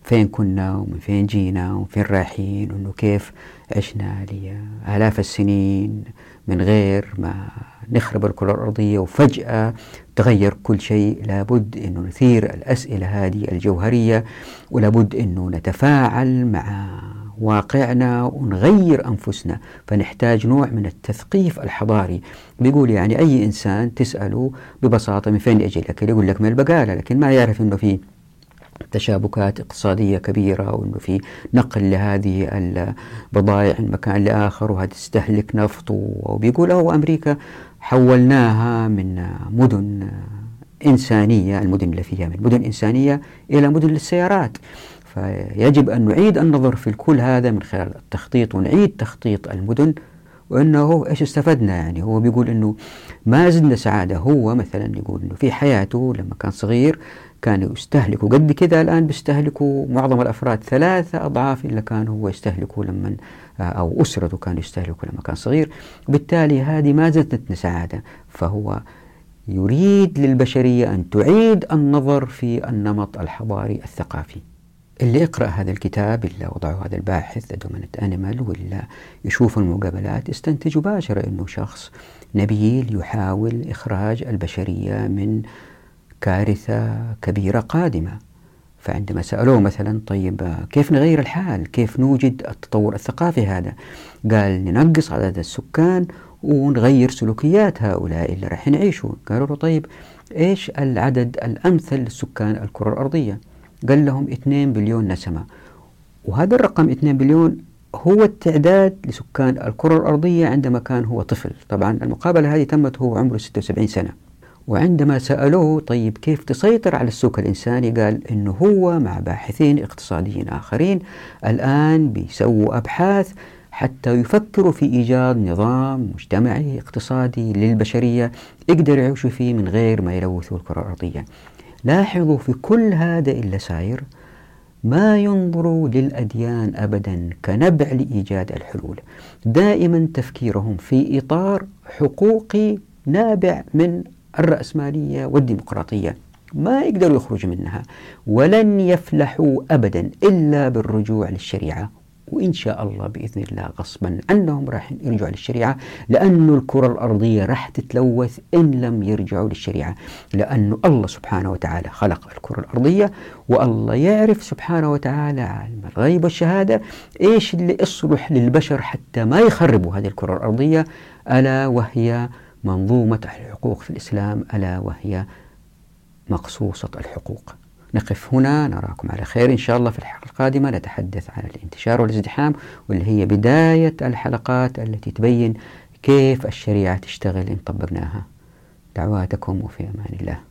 فين كنا ومن فين جينا وفين رايحين وإنه كيف عشنا لآلاف السنين من غير ما نخرب الكرة الأرضية. وفجأة تغير كل شيء. لابد أنه نثير الأسئلة هذه الجوهرية ولابد أنه نتفاعل مع واقعنا ونغير أنفسنا. فنحتاج نوع من التثقيف الحضاري. بيقول يعني أي إنسان تسأله ببساطة من فين يجي الأكل يقول لك من البقالة لكن ما يعرف أنه في تشابكات اقتصادية كبيرة وأنه في نقل لهذه البضائع من مكان لآخر وهذا تستهلك نفط. وبيقول أو أمريكا حولناها من مدن إنسانية المدن اللي فيها من مدن إنسانية إلى مدن للسيارات. فيجب أن نعيد النظر في كل هذا من خلال التخطيط ونعيد تخطيط المدن وأنه إيش استفدنا؟ يعني هو بيقول أنه ما زدنا سعادة. هو مثلا يقول أنه في حياته لما كان صغير كانوا يستهلكوا قد كذا الآن بيستهلكوا معظم الأفراد ثلاثة أضعاف إلا كان هو يستهلكوا لما أو أسرته كانوا يستهلكوا لما كان صغير. بالتالي هذه ما زادتنا سعادة فهو يريد للبشرية أن تعيد النظر في النمط الحضاري الثقافي. اللي يقرأ هذا الكتاب اللي وضعه هذا الباحث دومينت أنيمال ولا يشوف المقابلات يستنتج مباشرة أنه شخص نبيل يحاول إخراج البشرية من كارثة كبيرة قادمة. فعندما سألوه مثلا طيب كيف نغير الحال؟ كيف نوجد التطور الثقافي هذا؟ قال ننقص عدد السكان ونغير سلوكيات هؤلاء اللي راح يعيشوا قالوا له طيب إيش العدد الأمثل للسكان الكرة الأرضية؟ قال لهم 2 بليون نسمة. وهذا الرقم 2 بليون هو التعداد لسكان الكرة الأرضية عندما كان هو طفل. طبعا المقابلة هذه تمت هو عمره 76 سنة. وعندما سألوه طيب كيف تسيطر على السوق الإنساني؟ قال إنه هو مع باحثين اقتصاديين آخرين الآن بيسووا أبحاث حتى يفكروا في إيجاد نظام مجتمعي اقتصادي للبشرية يقدر يعيشوا فيه من غير ما يلوثوا الكرة الأرضية. لاحظوا في كل هذا اللي ساير ما ينظروا للأديان أبدا كنبع لإيجاد الحلول. دائما تفكيرهم في إطار حقوقي نابع من الرأسمالية والديمقراطية ما يقدروا يخرجوا منها ولن يفلحوا أبدا إلا بالرجوع للشريعة. وإن شاء الله بإذن الله غصبا عنهم راح يرجعوا للشريعة لأن الكرة الأرضية راح تتلوث إن لم يرجعوا للشريعة. لأن الله سبحانه وتعالى خلق الكرة الأرضية والله يعرف سبحانه وتعالى عالم الغيب والشهادة إيش اللي يصلح للبشر حتى ما يخربوا هذه الكرة الأرضية ألا وهي منظومة الحقوق في الإسلام ألا وهي مقصوصة الحقوق. نقف هنا نراكم على خير إن شاء الله في الحلقة القادمة نتحدث عن الانتشار والازدحام واللي هي بداية الحلقات التي تبين كيف الشريعة تشتغل إن طبقناها. دعواتكم وفي أمان الله.